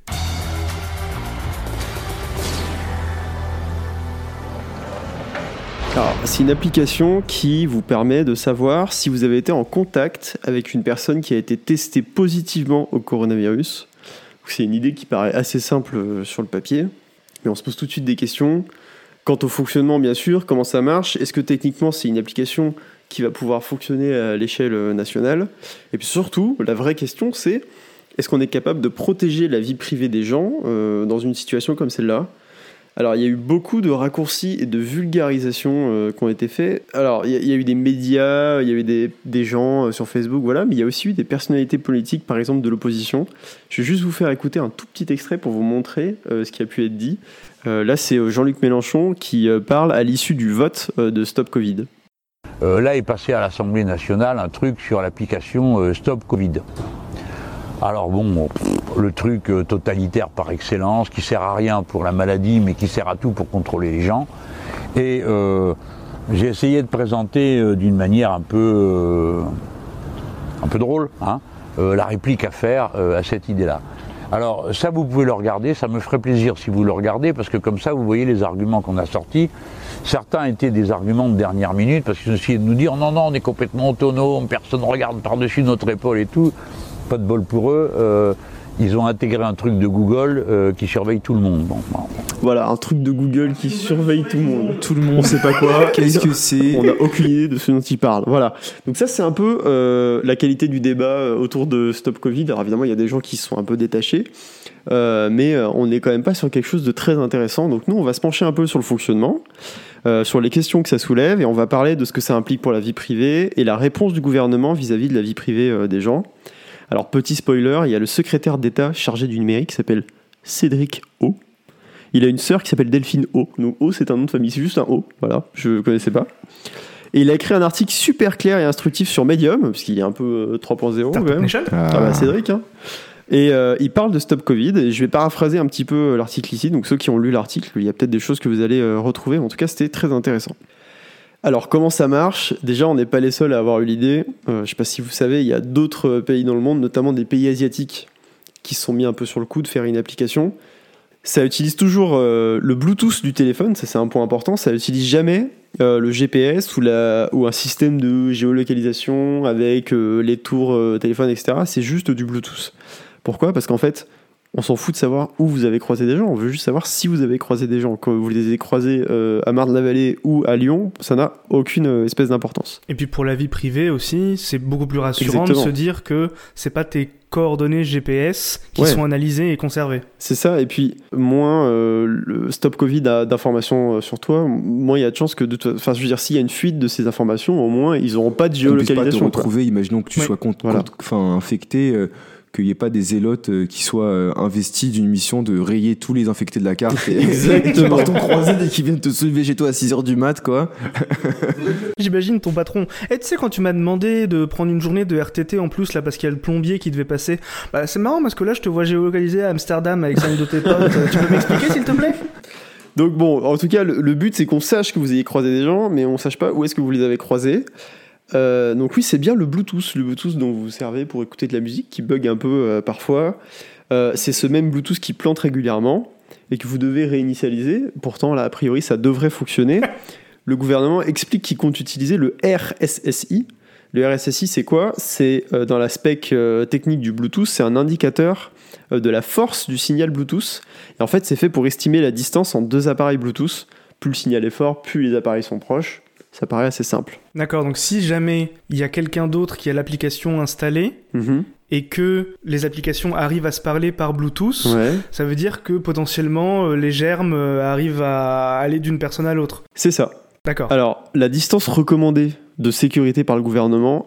C'est une application qui vous permet de savoir si vous avez été en contact avec une personne qui a été testée positivement au coronavirus. C'est une idée qui paraît assez simple euh, sur le papier, mais on se pose tout de suite des questions. Quant au fonctionnement, bien sûr, comment ça marche? Est-ce que techniquement c'est une application qui va pouvoir fonctionner à l'échelle euh, nationale? Et puis surtout, la vraie question c'est est-ce qu'on est capable de protéger la vie privée des gens euh, dans une situation comme celle-là? Alors, il y a eu beaucoup de raccourcis et de vulgarisation euh, qui ont été faits. Alors, il y, a- eu des médias, il y a eu des, gens euh, sur Facebook, voilà, mais il y a aussi eu des personnalités politiques, par exemple de l'opposition. Je vais juste vous faire écouter un tout petit extrait pour vous montrer euh, ce qui a pu être dit. Là, c'est Jean-Luc Mélenchon qui parle à l'issue du vote de Stop Covid. Là est passé à l'Assemblée nationale un truc sur l'application Stop Covid. Alors bon, le truc euh, totalitaire par excellence, qui sert à rien pour la maladie, mais qui sert à tout pour contrôler les gens. Et euh, j'ai essayé de présenter euh, d'une manière un peu, un peu drôle, hein, la réplique à faire à cette idée-là. Alors ça, vous pouvez le regarder, ça me ferait plaisir si vous le regardez, parce que comme ça, vous voyez les arguments qu'on a sortis. Certains étaient des arguments de dernière minute, parce qu'ils essayaient de nous dire non, non, on est complètement autonome, personne ne regarde par-dessus notre épaule et tout. Pas de bol pour eux. euh, ils ont intégré un truc de Google euh, qui surveille tout le monde. Bon, bon. Voilà, un truc de Google qui surveille tout le monde. Tout le monde. On sait pas quoi. [laughs] Qu'est-ce que c'est On n'a aucune idée de ce dont il parle. Voilà. Donc ça, c'est un peu euh, la qualité du débat autour de Stop Covid. Alors évidemment, il y a des gens qui sont un peu détachés, euh, mais euh, on n'est quand même pas sur quelque chose de très intéressant. Donc nous, on va se pencher un peu sur le fonctionnement, euh, sur les questions que ça soulève, et on va parler de ce que ça implique pour la vie privée et la réponse du gouvernement vis-à-vis de la vie privée euh, des gens. Alors petit spoiler, il y a le secrétaire d'État chargé du numérique qui s'appelle Cédric O. Il a une sœur qui s'appelle Delphine O. Donc O, c'est un nom de famille, c'est juste un O. Voilà, je connaissais pas. Et il a écrit un article super clair et instructif sur Medium, parce qu'il est un peu euh, 3.0 quand Startup même. Nation Ah bah Cédric, hein. Et euh, il parle de Stop Covid, et je vais paraphraser un petit peu euh, l'article ici. Donc ceux qui ont lu l'article, il y a peut-être des choses que vous allez euh, retrouver. En tout cas, c'était très intéressant. Alors comment ça marche? Déjà, on n'est pas les seuls à avoir eu l'idée. Euh, je ne sais pas si vous savez, il y a d'autres pays dans le monde, notamment des pays asiatiques, qui se sont mis un peu sur le coup de faire une application. Ça utilise toujours euh, le Bluetooth du téléphone, ça c'est un point important. Ça utilise jamais euh, le GPS ou, ou un système de géolocalisation avec les tours téléphone, etc. C'est juste du Bluetooth. Pourquoi? Parce qu'en fait, on s'en fout de savoir où vous avez croisé des gens. On veut juste savoir si vous avez croisé des gens. Quand vous les avez croisés euh, à Marne-la-Vallée ou à Lyon, ça n'a aucune euh, espèce d'importance. Et puis pour la vie privée aussi, c'est beaucoup plus rassurant Exactement. de se dire que c'est pas tes coordonnées GPS qui Ouais. sont analysées et conservées. C'est ça, et puis moins euh, le Stop Covid a d'informations sur toi, moins il y a de chances que de toi. Enfin, je veux dire, s'il y a une fuite de ces informations, au moins ils n'auront pas de On puisse pas te géolocalisation. quoi. retrouver, imaginons que tu Ouais. sois contre, Voilà. contre- enfin, infecté, euh, qu'il n'y ait pas des zélotes euh, qui soient euh, investis d'une mission de rayer tous les infectés de la carte. Et Exactement. qui croisade et qui viennent te soulever chez toi à 6h du mat, quoi. [laughs] J'imagine ton patron. Et tu sais, quand tu m'as demandé de prendre une journée de RTT en plus, là, parce qu'il y a le plombier qui devait passer, bah c'est marrant parce que là, je te vois géolocalisé à Amsterdam avec cinq de tes potes. [laughs] tu peux m'expliquer, s'il te plaît? Donc bon, en tout cas, le, le but c'est qu'on sache que vous ayez croisé des gens, mais on sache pas où est-ce que vous les avez croisés. Euh, donc oui, c'est bien le Bluetooth, le Bluetooth dont vous vous servez pour écouter de la musique, qui bug un peu euh, parfois. Euh, c'est ce même Bluetooth qui plante régulièrement et que vous devez réinitialiser. Pourtant, là, a priori, ça devrait fonctionner. [laughs] le gouvernement explique qu'il compte utiliser le RSSI. Le RSSI, c'est quoi? C'est dans la spec technique du Bluetooth, c'est un indicateur de la force du signal Bluetooth. Et en fait, c'est fait pour estimer la distance entre deux appareils Bluetooth. Plus le signal est fort, plus les appareils sont proches. Ça paraît assez simple. D'accord, donc si jamais il y a quelqu'un d'autre qui a l'application installée Mhm. et que les applications arrivent à se parler par Bluetooth, Ouais. ça veut dire que potentiellement euh, les germes euh, arrivent à aller d'une personne à l'autre. C'est ça. D'accord. Alors, la distance recommandée de sécurité par le gouvernement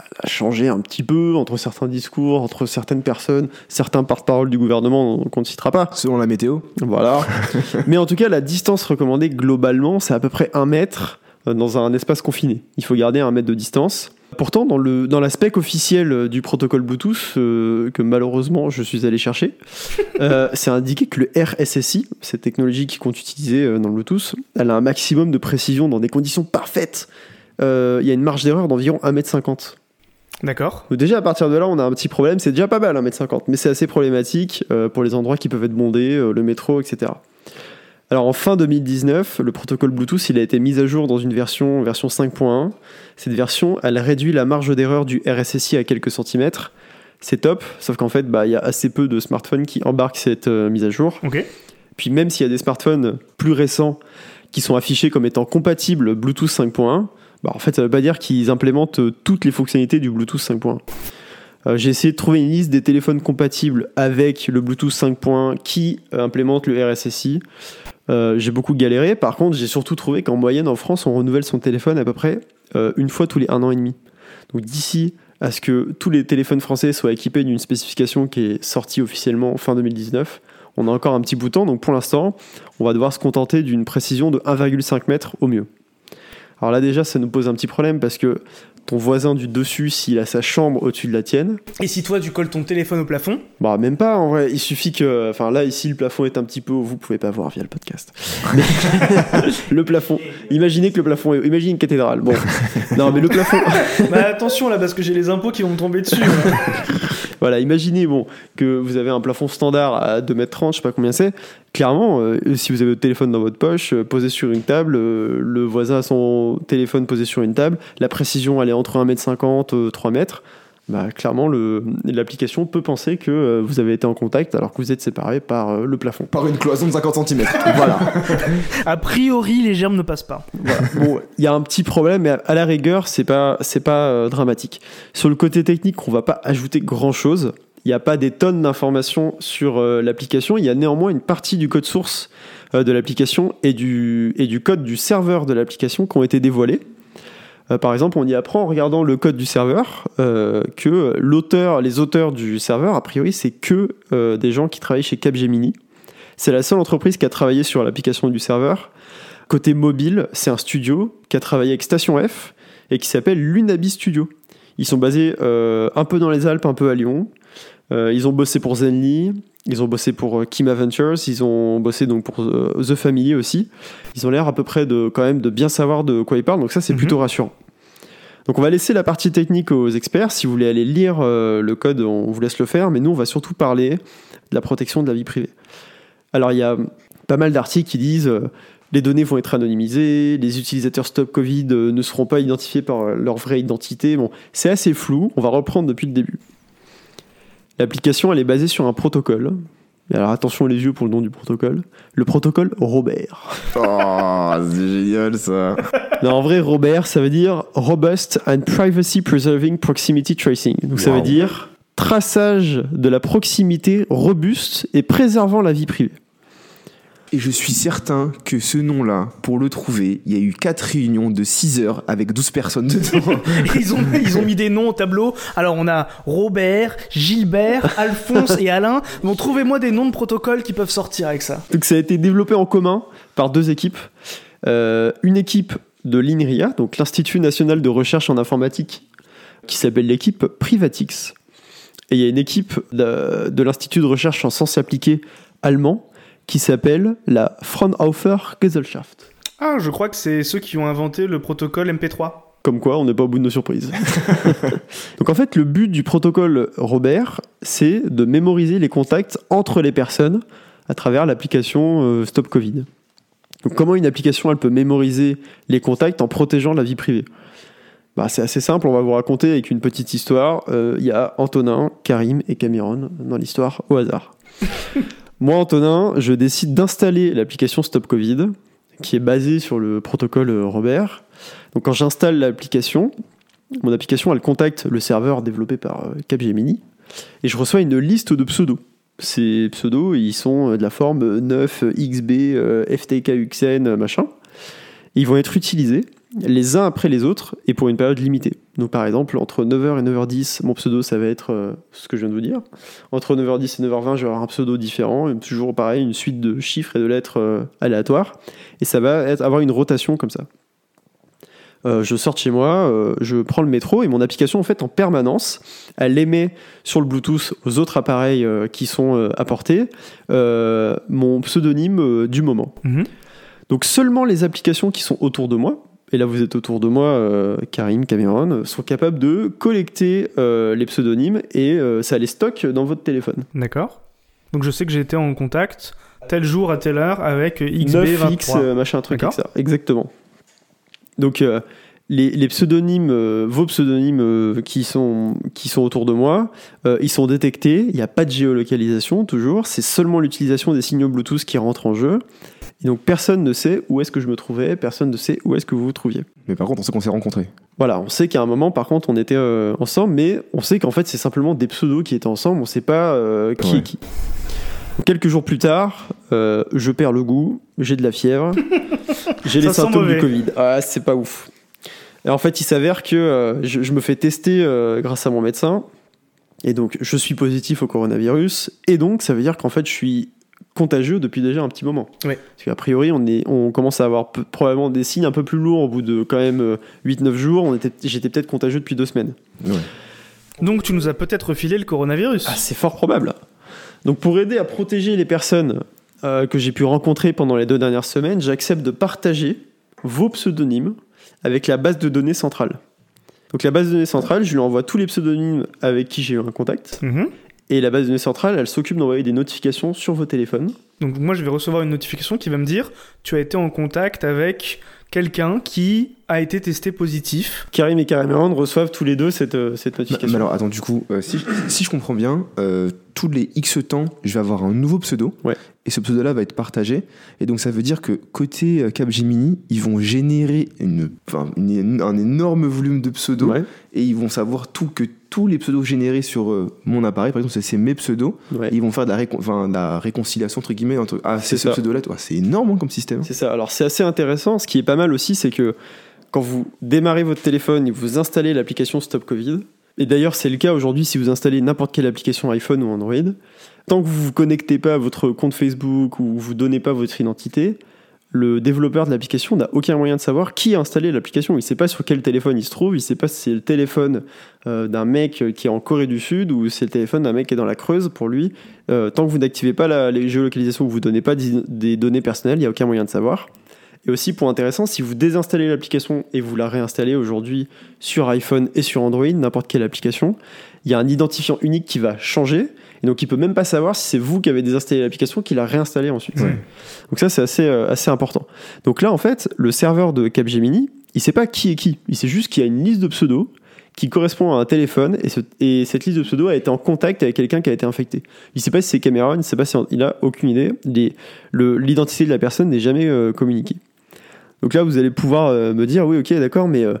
elle a changé un petit peu entre certains discours, entre certaines personnes, certains porte-parole du gouvernement qu'on ne citera pas. Selon la météo. Voilà. [laughs] Mais en tout cas, la distance recommandée globalement, c'est à peu près un mètre euh, dans un espace confiné. Il faut garder un mètre de distance. Pourtant, dans, le, dans la spec officielle euh, du protocole Bluetooth, euh, que malheureusement je suis allé chercher, [laughs] euh, c'est indiqué que le RSSI, cette technologie qui compte utiliser euh, dans le Bluetooth, elle a un maximum de précision dans des conditions parfaites. Euh, Il y a une marge d'erreur d'environ 1m50. D'accord. Déjà à partir de là, on a un petit problème. C'est déjà pas mal 1m50, mais c'est assez problématique euh, pour les endroits qui peuvent être bondés, euh, le métro, etc. Alors en fin 2019, le protocole Bluetooth il a été mis à jour dans une version, version 5.1. Cette version, elle réduit la marge d'erreur du RSSI à quelques centimètres. C'est top, sauf qu'en fait, bah, il y a assez peu de smartphones qui embarquent cette euh, mise à jour. Puis même s'il y a des smartphones plus récents qui sont affichés comme étant compatibles Bluetooth 5.1, bah en fait ça veut pas dire qu'ils implémentent euh, toutes les fonctionnalités du Bluetooth 5.1. Euh, J'ai essayé de trouver une liste des téléphones compatibles avec le Bluetooth 5.1 qui euh, implémente le RSSI. Euh, j'ai beaucoup galéré. Par contre, j'ai surtout trouvé qu'en moyenne, en France, on renouvelle son téléphone à peu près euh, une fois tous les un an et demi. Donc d'ici à ce que tous les téléphones français soient équipés d'une spécification qui est sortie officiellement fin 2019, on a encore un petit bout de temps. Donc pour l'instant, on va devoir se contenter d'une précision de 1,5 mètre au mieux. Alors là déjà, ça nous pose un petit problème parce que ton voisin du dessus, s'il a sa chambre au-dessus de la tienne, Et si toi tu colles ton téléphone au plafond bah même pas en vrai, il suffit que enfin là ici le plafond est un petit peu vous pouvez pas voir via le podcast. [laughs] Le plafond, imaginez que le plafond est imaginez une cathédrale. Bon. [laughs] Non mais le plafond Bah attention là parce que j'ai les impôts qui vont me tomber dessus. [laughs] voilà, imaginez bon que vous avez un plafond standard à 2m30, je sais pas combien c'est. Clairement, euh, si vous avez votre téléphone dans votre poche, euh, posé sur une table, euh, le voisin a son téléphone posé sur une table, la précision elle est entre 1m50 euh, 3 mètres. Bah, clairement, le- l'application peut penser que euh, vous avez été en contact alors que vous êtes séparés par euh, le plafond. Par une cloison de 50 cm. [laughs] Voilà. A priori les germes ne passent pas. Voilà. Bon, il y a un petit problème, mais à- à la rigueur, c'est pas, c'est pas euh, dramatique. Sur le côté technique, on va pas ajouter grand chose. Il n'y a pas des tonnes d'informations sur euh, l'application. Il y a néanmoins une partie du code source euh, de l'application et du, et du code du serveur de l'application qui ont été dévoilés. Euh, par exemple, on y apprend en regardant le code du serveur euh, que les auteurs du serveur, a priori, c'est que euh, des gens qui travaillent chez Capgemini. C'est la seule entreprise qui a travaillé sur l'application du serveur. Côté mobile, c'est un studio qui a travaillé avec Station F et qui s'appelle Lunabi Studio. Ils sont basés un peu dans les Alpes, un peu à Lyon. Ils ont bossé pour Zenly, ils ont bossé pour euh, Kim Adventures, ils ont bossé donc pour euh, The Family aussi. Ils ont l'air à peu près de quand même de bien savoir de quoi ils parlent, donc ça c'est Mhm. plutôt rassurant. Donc on va laisser la partie technique aux experts. Si vous voulez aller lire euh, le code, on vous laisse le faire, mais nous on va surtout parler de la protection de la vie privée. Alors il y a pas mal d'articles qui disent les données vont être anonymisées, les utilisateurs Stop Covid ne seront pas identifiés par leur vraie identité. Bon, c'est assez flou. On va reprendre depuis le début. L'application, elle est basée sur un protocole. Et alors attention les yeux pour le nom du protocole. Le protocole Robert. Oh, c'est génial ça. [laughs] Non, en vrai, Robert, ça veut dire Robust and Privacy Preserving Proximity Tracing. Donc ça veut dire traçage de la proximité robuste et préservant la vie privée. Et je suis certain que ce nom-là, pour le trouver, il y a eu 4 réunions de 6 heures avec 12 personnes dedans. [laughs] ils, ont, ils ont mis des noms au tableau. Alors on a Robert, Gilbert, [laughs] Alphonse et Alain. Bon, trouvez-moi des noms de protocoles qui peuvent sortir avec ça. Donc ça a été développé en commun par deux équipes. Euh, une équipe de l'INRIA, donc l'Institut national de recherche en informatique, qui s'appelle l'équipe Privatix. Et il y a une équipe de, de l'Institut de recherche en sciences appliquées allemand qui s'appelle la Fraunhofer Gesellschaft. Ah, je crois que c'est ceux qui ont inventé le protocole MP3. Comme quoi, on n'est pas au bout de nos surprises. [laughs] Donc en fait, le but du protocole Robert, c'est de mémoriser les contacts entre les personnes à travers l'application euh, Stop Covid. Donc comment une application elle peut mémoriser les contacts en protégeant la vie privée? Bah, C'est assez simple, on va vous raconter avec une petite histoire. Euh, Il y a Antonin, Karim et Cameron dans l'histoire au hasard. [laughs] Moi, Antonin, je décide d'installer l'application Stop Covid, qui est basée sur le protocole euh, Robert. Donc quand j'installe l'application, mon application elle contacte le serveur développé par euh, Capgemini et je reçois une liste de pseudos. Ces pseudos, ils sont euh, de la forme 9, XB, FTKXN, machin. Ils vont être utilisés les uns après les autres et pour une période limitée. Donc par exemple, entre 9h et 9h10, mon pseudo, ça va être euh, ce que je viens de vous dire. Entre 9h10 et 9h20, je vais avoir un pseudo différent, et toujours pareil, une suite de chiffres et de lettres euh, aléatoires. Et ça va être, avoir une rotation comme ça. Euh, je sors de chez moi, je prends le métro et mon application en fait en permanence, elle émet sur le Bluetooth aux autres appareils qui sont apportés mon pseudonyme du moment. Mhm. Donc seulement les applications qui sont autour de moi, et là vous êtes autour de moi, euh, Karim, Cameron, euh, sont capables de collecter euh, les pseudonymes et euh, ça les stocke dans votre téléphone. D'accord. Donc je sais que j'ai été en contact tel jour à telle heure avec XB23. 9X, euh, machin, truc comme ça. Exactement. Donc, les, les pseudonymes, euh, vos pseudonymes euh, qui, sont, qui sont autour de moi, euh, ils sont détectés. Il n'y a pas de géolocalisation, toujours. C'est seulement l'utilisation des signaux Bluetooth qui rentre en jeu. Et donc, personne ne sait où est-ce que je me trouvais, personne ne sait où est-ce que vous vous trouviez. Mais par contre, on sait qu'on s'est rencontrés. Voilà, on sait qu'à un moment, par contre, on était euh, ensemble, mais on sait qu'en fait, c'est simplement des pseudos qui étaient ensemble, on sait pas euh, qui Ouais. est qui. Quelques jours plus tard, euh, je perds le goût, j'ai de la fièvre, [laughs] j'ai les symptômes du Covid. Ah, c'est pas ouf. Et en fait, il s'avère que euh, je, je me fais tester euh, grâce à mon médecin. Et donc, je suis positif au coronavirus. Et donc, ça veut dire qu'en fait, je suis contagieux depuis déjà un petit moment. Ouais. Parce qu'a priori, on, est, on commence à avoir peu- probablement des signes un peu plus lourds au bout de quand même euh, 8-9 jours. On était- J'étais peut-être contagieux depuis deux semaines. Donc tu nous as peut-être refilé le coronavirus. Ah, c'est fort probable. Donc pour aider à protéger les personnes euh, que j'ai pu rencontrer pendant les deux dernières semaines, j'accepte de partager vos pseudonymes avec la base de données centrale. Donc la base de données centrale, je lui envoie tous les pseudonymes avec qui j'ai eu un contact. Mhm. Et la base de données centrale, elle s'occupe d'envoyer des notifications sur vos téléphones. Donc moi je vais recevoir une notification qui va me dire tu as été en contact avec quelqu'un qui a été testé positif. Karim et Cameron reçoivent tous les deux cette, euh, cette Mais, notification. mais alors, attends, du coup, euh, si, si je comprends bien, euh, tous les X temps, je vais avoir un nouveau pseudo. Ouais. Et ce pseudo-là va être partagé. Et donc, ça veut dire que côté euh, Capgemini, ils vont générer une, un énorme volume de pseudos. Ouais, Et ils vont savoir tout, que tous les pseudos générés sur euh, mon appareil, par exemple, c'est- mes pseudos. ouais. Et ils vont faire de la, récon- enfin, de la réconciliation, entre guillemets, entre. Ah, c'est ce pseudo-là, toi. C'est énorme hein, comme système. C'est ça. Alors c'est assez intéressant. Ce qui est pas mal aussi, c'est que quand vous démarrez votre téléphone et vous installez l'application Stop Covid, et d'ailleurs c'est le cas aujourd'hui si vous installez n'importe quelle application iPhone ou Android, tant que vous vous connectez pas à votre compte Facebook ou vous donnez pas votre identité, le développeur de l'application n'a aucun moyen de savoir qui a installé l'application. Il sait pas sur quel téléphone il se trouve, il sait pas si c'est le téléphone euh, d'un mec qui est en Corée du Sud ou si c'est le téléphone d'un mec qui est dans la Creuse. Pour lui, euh, tant que vous n'activez pas la les géolocalisations, vous donnez pas des données personnelles, il n'y a aucun moyen de savoir. Et aussi, point intéressant, si vous désinstallez l'application et vous la réinstallez aujourd'hui sur iPhone et sur Android, n'importe quelle application, il y a un identifiant unique qui va changer. Et donc, il peut même pas savoir si c'est vous qui avez désinstallé l'application qui l'a réinstallé ensuite. Donc ça, c'est assez, euh, assez important. Donc là, en fait, le serveur de Capgemini, il sait pas qui est qui. Il sait juste qu'il y a une liste de pseudos qui correspond à un téléphone et, ce- et cette liste de pseudos a été en contact avec quelqu'un qui a été infecté. Il sait pas si c'est Cameron, il sait pas si il a aucune idée. L'identité de la personne n'est jamais euh, communiquée. Donc là, vous allez pouvoir euh, me dire, oui, ok, d'accord, mais euh,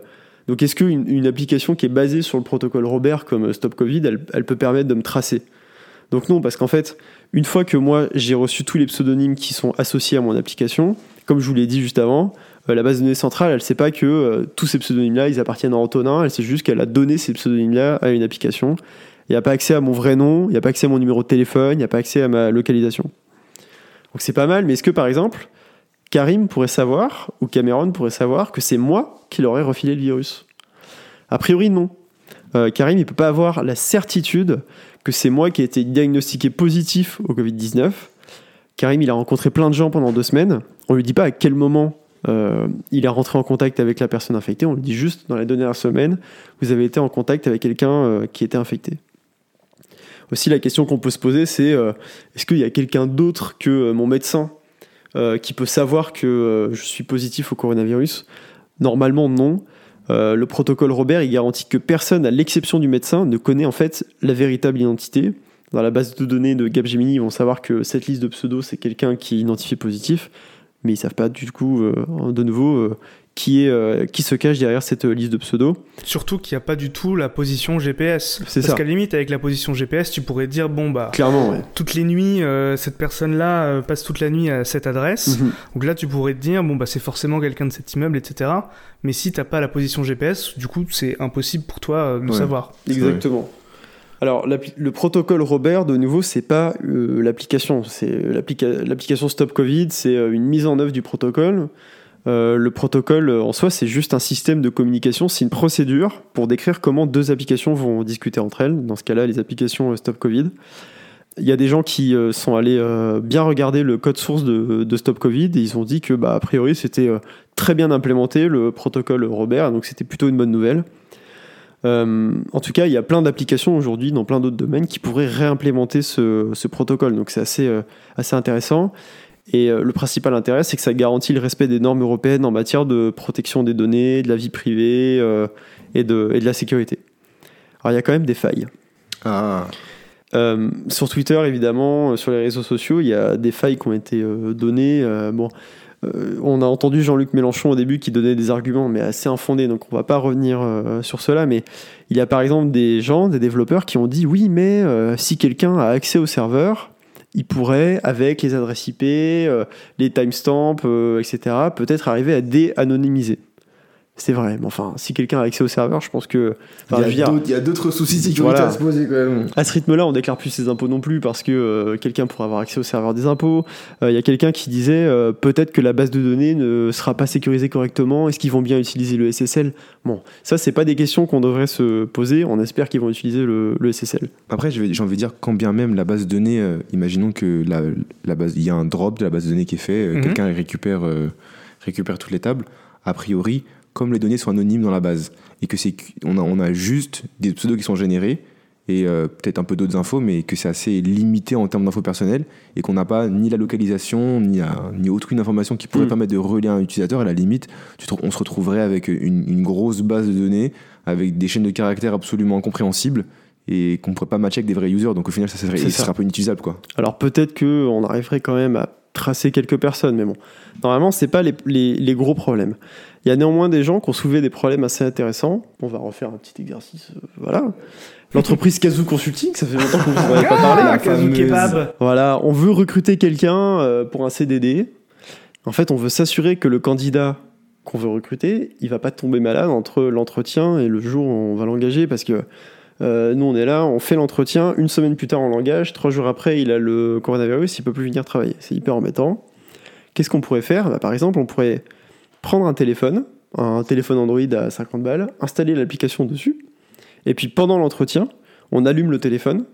donc est-ce qu'une une application qui est basée sur le protocole Robert comme euh, Stop Covid, elle, peut permettre de me tracer? Donc non, parce qu'en fait, une fois que moi j'ai reçu tous les pseudonymes qui sont associés à mon application, comme je vous l'ai dit juste avant, la base de données centrale, elle sait pas que tous ces pseudonymes-là, ils appartiennent à Antonin, elle sait juste qu'elle a donné ces pseudonymes-là à une application. Il n'y a pas accès à mon vrai nom, il n'y a pas accès à mon numéro de téléphone, il n'y a pas accès à ma localisation. Donc c'est pas mal, mais est-ce que par exemple, Karim pourrait savoir, ou Cameron pourrait savoir, que c'est moi qui leur refilé le virus A priori, non. Euh, Karim, il peut pas avoir la certitude que c'est moi qui ai été diagnostiqué positif au Covid-19. Karim, il a rencontré plein de gens pendant deux semaines. On lui dit pas à quel moment euh, il est rentré en contact avec la personne infectée. On lui dit juste dans les deux dernières semaines, vous avez été en contact avec quelqu'un euh, qui était infecté. Aussi, la question qu'on peut se poser, c'est est-ce qu'il y a quelqu'un d'autre que mon médecin euh, qui peut savoir que euh, je suis positif au coronavirus Normalement, non. Euh, le protocole Robert, il garantit que personne, à l'exception du médecin, ne connaît en fait la véritable identité. Dans la base de données de Capgemini, ils vont savoir que cette liste de pseudos, c'est quelqu'un qui est identifié positif, mais ils savent pas du coup, de nouveau, qui, est, euh, qui se cache derrière cette euh, liste de pseudos. Surtout qu'il n'y a pas du tout la position GPS. C'est Parce qu'à la limite, avec la position GPS, tu pourrais dire bon bah Clairement, ouais. toutes les nuits, euh, cette personne-là euh, passe toute la nuit à cette adresse. Mhm. Donc là, tu pourrais te dire bon bah c'est forcément quelqu'un de cet immeuble, etc. Mais si t'as pas la position GPS, du coup, c'est impossible pour toi de Ouais. savoir. Exactement. Alors, le protocole Robert, de nouveau, c'est pas l'application. C'est l'applica- l'application Stop Covid, c'est une mise en œuvre du protocole. Euh, le protocole euh, en soi, c'est juste un système de communication, c'est une procédure pour décrire comment deux applications vont discuter entre elles. Dans ce cas-là, les applications euh, Stop Covid. Il y a des gens qui sont allés bien regarder le code source de, de Stop Covid et ils ont dit que, bah, a priori, c'était très bien implémenté le protocole Robert, donc c'était plutôt une bonne nouvelle. En tout cas, il y a plein d'applications aujourd'hui dans plein d'autres domaines qui pourraient réimplémenter ce, protocole. Donc c'est assez intéressant. Et euh, le principal intérêt, c'est que ça garantit le respect des normes européennes en matière de protection des données, de la vie privée euh, et, de, et de la sécurité. Alors il y a quand même des failles. Ah, Euh, sur Twitter, évidemment, sur les réseaux sociaux, il y a des failles qui ont été euh, données. Bon, on a entendu Jean-Luc Mélenchon au début qui donnait des arguments, mais assez infondés, donc on va pas revenir sur cela. Mais il y a par exemple des gens, des développeurs qui ont dit oui, mais si quelqu'un a accès au serveur il pourrait, avec les adresses IP, euh, les timestamps, euh, etc., peut-être arriver à dé-anonymiser. C'est vrai, mais enfin, si quelqu'un a accès au serveur, je pense que. enfin, Il y a d'autres- soucis de sécurité Voilà. à se poser quand même. à ce rythme-là, on déclare plus ses impôts non plus parce que euh, quelqu'un pourrait avoir accès au serveur des impôts. Euh, Il y a quelqu'un qui disait euh, peut-être que la base de données ne sera pas sécurisée correctement. Est-ce qu'ils vont bien utiliser le SSL Bon, ça, c'est pas des questions qu'on devrait se poser. On espère qu'ils vont utiliser le, le SSL. Après, j'ai envie de dire, quand bien même la base de données, euh, imaginons que la, la base, il y a un drop de la base de données qui est fait, euh, Mhm. quelqu'un récupère, euh, récupère toutes les tables. A priori, comme les données sont anonymes dans la base et que c'est, on a, on a juste des pseudos qui sont générés et euh, peut-être un peu d'autres infos, mais que c'est assez limité en termes d'infos personnelles et qu'on n'a pas ni la localisation ni, ni aucune information qui pourrait Mhm. permettre de relier un utilisateur. À la limite, tu te- on se retrouverait avec une, une grosse base de données avec des chaînes de caractères absolument incompréhensibles et qu'on pourrait pas matcher avec des vrais users. Donc au final, ça serait, ça. sera un peu inutilisable quoi. Alors peut-être qu'on arriverait quand même à tracer quelques personnes, mais bon, normalement, c'est pas les, les- les gros problèmes. Il y a néanmoins des gens qui ont soulevé des problèmes assez intéressants. On va refaire un petit exercice. euh, voilà. L'entreprise Kazoo Consulting, ça fait longtemps qu'on ne vous en avait pas parlé. Ah, Kazoo Kebab. Voilà, on veut recruter quelqu'un euh, pour un CDD. En fait, on veut s'assurer que le candidat qu'on veut recruter, il va pas tomber malade entre l'entretien et le jour où on va l'engager parce que euh, nous on est là, on fait l'entretien, une semaine plus tard on l'engage, trois jours après il a le coronavirus, il peut plus venir travailler. C'est hyper embêtant. Qu'est-ce qu'on pourrait faire? Bah, Par exemple, on pourrait prendre un téléphone, un téléphone Android à 50 balles, installer l'application dessus, et puis pendant l'entretien, on allume le téléphone,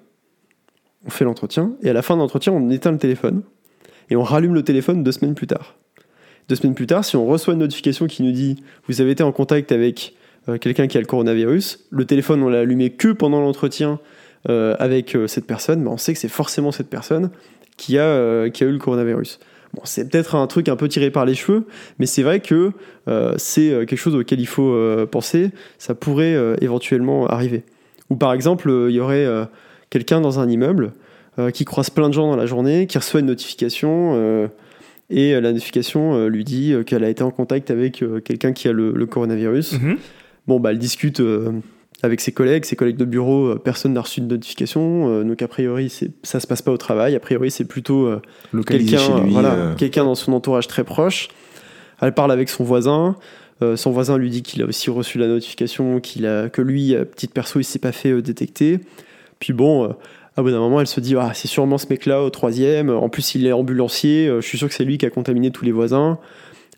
on fait l'entretien, et à la fin de l'entretien, on éteint le téléphone, et on rallume le téléphone deux semaines plus tard. Deux semaines plus tard, si on reçoit une notification qui nous dit vous avez été en contact avec quelqu'un qui a le coronavirus, le téléphone on l'a allumé que pendant l'entretien euh, avec euh, cette personne, mais on sait que c'est forcément cette personne qui a, euh, qui a eu le coronavirus. Bon, c'est peut-être un truc un peu tiré par les cheveux, mais c'est vrai que euh, c'est euh, quelque chose auquel il faut euh, penser. Ça pourrait euh, éventuellement arriver. Ou par exemple, euh, il y aurait euh, quelqu'un dans un immeuble euh, qui croise plein de gens dans la journée, qui reçoit une notification, euh, et euh, la notification euh, lui dit euh, qu'elle a été en contact avec euh, quelqu'un qui a le, le coronavirus. Mhm. Bon, bah, elle discute euh, avec ses collègues, ses collègues de bureau, euh, personne n'a reçu de notification, euh, donc a priori, ça se passe pas au travail, a priori, c'est plutôt euh, quelqu'un voilà, euh, dans son entourage très proche. Elle parle avec son voisin. son voisin lui dit qu'il a aussi reçu la notification, qu'il a, que lui, petite perso, il s'est pas fait détecter. Puis bon, à bout d'un moment, elle se dit ah, c'est sûrement ce mec-là au troisième. En plus, il est ambulancier. je suis sûr que c'est lui qui a contaminé tous les voisins.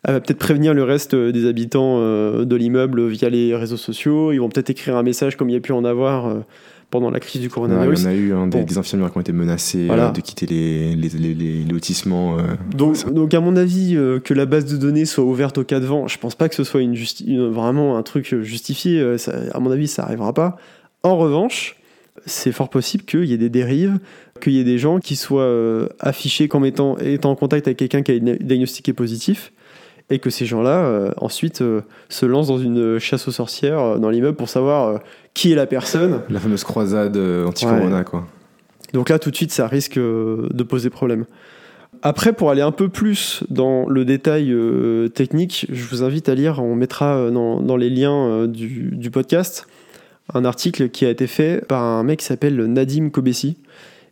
Elle va peut-être prévenir le reste euh, des habitants euh, de l'immeuble via les réseaux sociaux. Ils vont peut-être écrire un message comme il y a pu en avoir euh, pendant la crise du coronavirus. il y en a eu hein, des, Bon. des infirmières qui ont été menacées Voilà. euh, de quitter les, les, les, les- les lotissements. euh. Donc, donc à mon avis, euh, que la base de données soit ouverte au cas de vent, je pense pas que ce soit une justi- une- vraiment un truc justifié. ça- à mon avis, ça arrivera pas. En revanche, c'est fort possible qu'il y ait des dérives, qu'il y ait des gens qui soient affichés comme étant, étant en contact avec quelqu'un qui a été diagnostiqué positif, et que ces gens-là, euh, ensuite, euh, se lancent dans une chasse aux sorcières euh, dans l'immeuble pour savoir qui est la personne. La fameuse croisade anti-corona, quoi. Donc là, tout de suite, ça risque de poser problème. Après, pour aller un peu plus dans le détail technique, je vous invite à lire, on mettra dans, dans les liens du, du podcast, un article qui a été fait par un mec qui s'appelle Nadim Kobesi.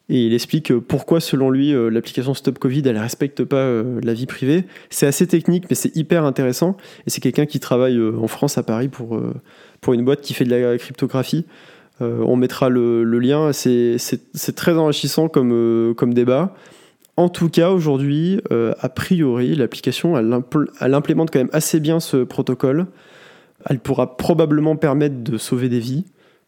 Et il explique euh, pourquoi, selon lui, euh, l'application Stop Covid, elle respecte pas euh, la vie privée. C'est assez technique, mais c'est hyper intéressant. Et c'est quelqu'un qui travaille en France, à Paris, pour, pour une boîte qui fait de la cryptographie. On mettra le, lien. C'est très enrichissant comme, comme débat. En tout cas, aujourd'hui, a priori, l'application, elle implémente quand même assez bien ce protocole. Elle pourra probablement permettre de sauver des vies.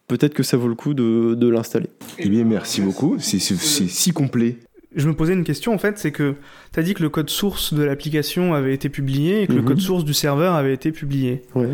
Peut-être que ça vaut le coup de, de l'installer. Eh bien, merci beaucoup. C'est si complet. Je me posais une question en fait, c'est que tu as dit que le code source de l'application avait été publié et que le Mhm. code source du serveur avait été publié. Ouais.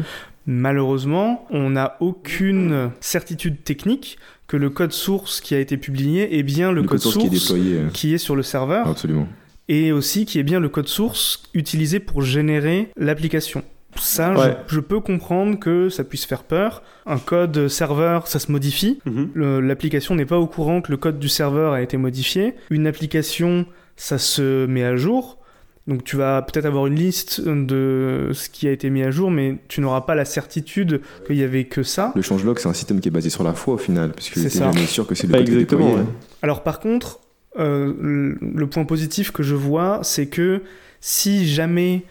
Malheureusement, on n'a aucune certitude technique que le code source qui a été publié est bien le, Le code source qui est déployé. euh, qui est sur le serveur Absolument. et aussi qui est bien le code source utilisé pour générer l'application. Ça, je- Ouais. je, peux comprendre que ça puisse faire peur. Un code serveur, ça se modifie. Le- L'application n'est pas au courant que le code du serveur a été modifié. Une application, ça se met à jour. Donc tu vas peut-être avoir une liste de ce qui a été mis à jour, mais tu n'auras pas la certitude qu'il y avait que ça. Le changelog, c'est un système qui est basé sur la foi au final, parce que C'est t'es ça. jamais sûr que c'est le Pas code exactement, déployé. ouais. Alors par contre, euh, le- le point positif que je vois, c'est que si jamais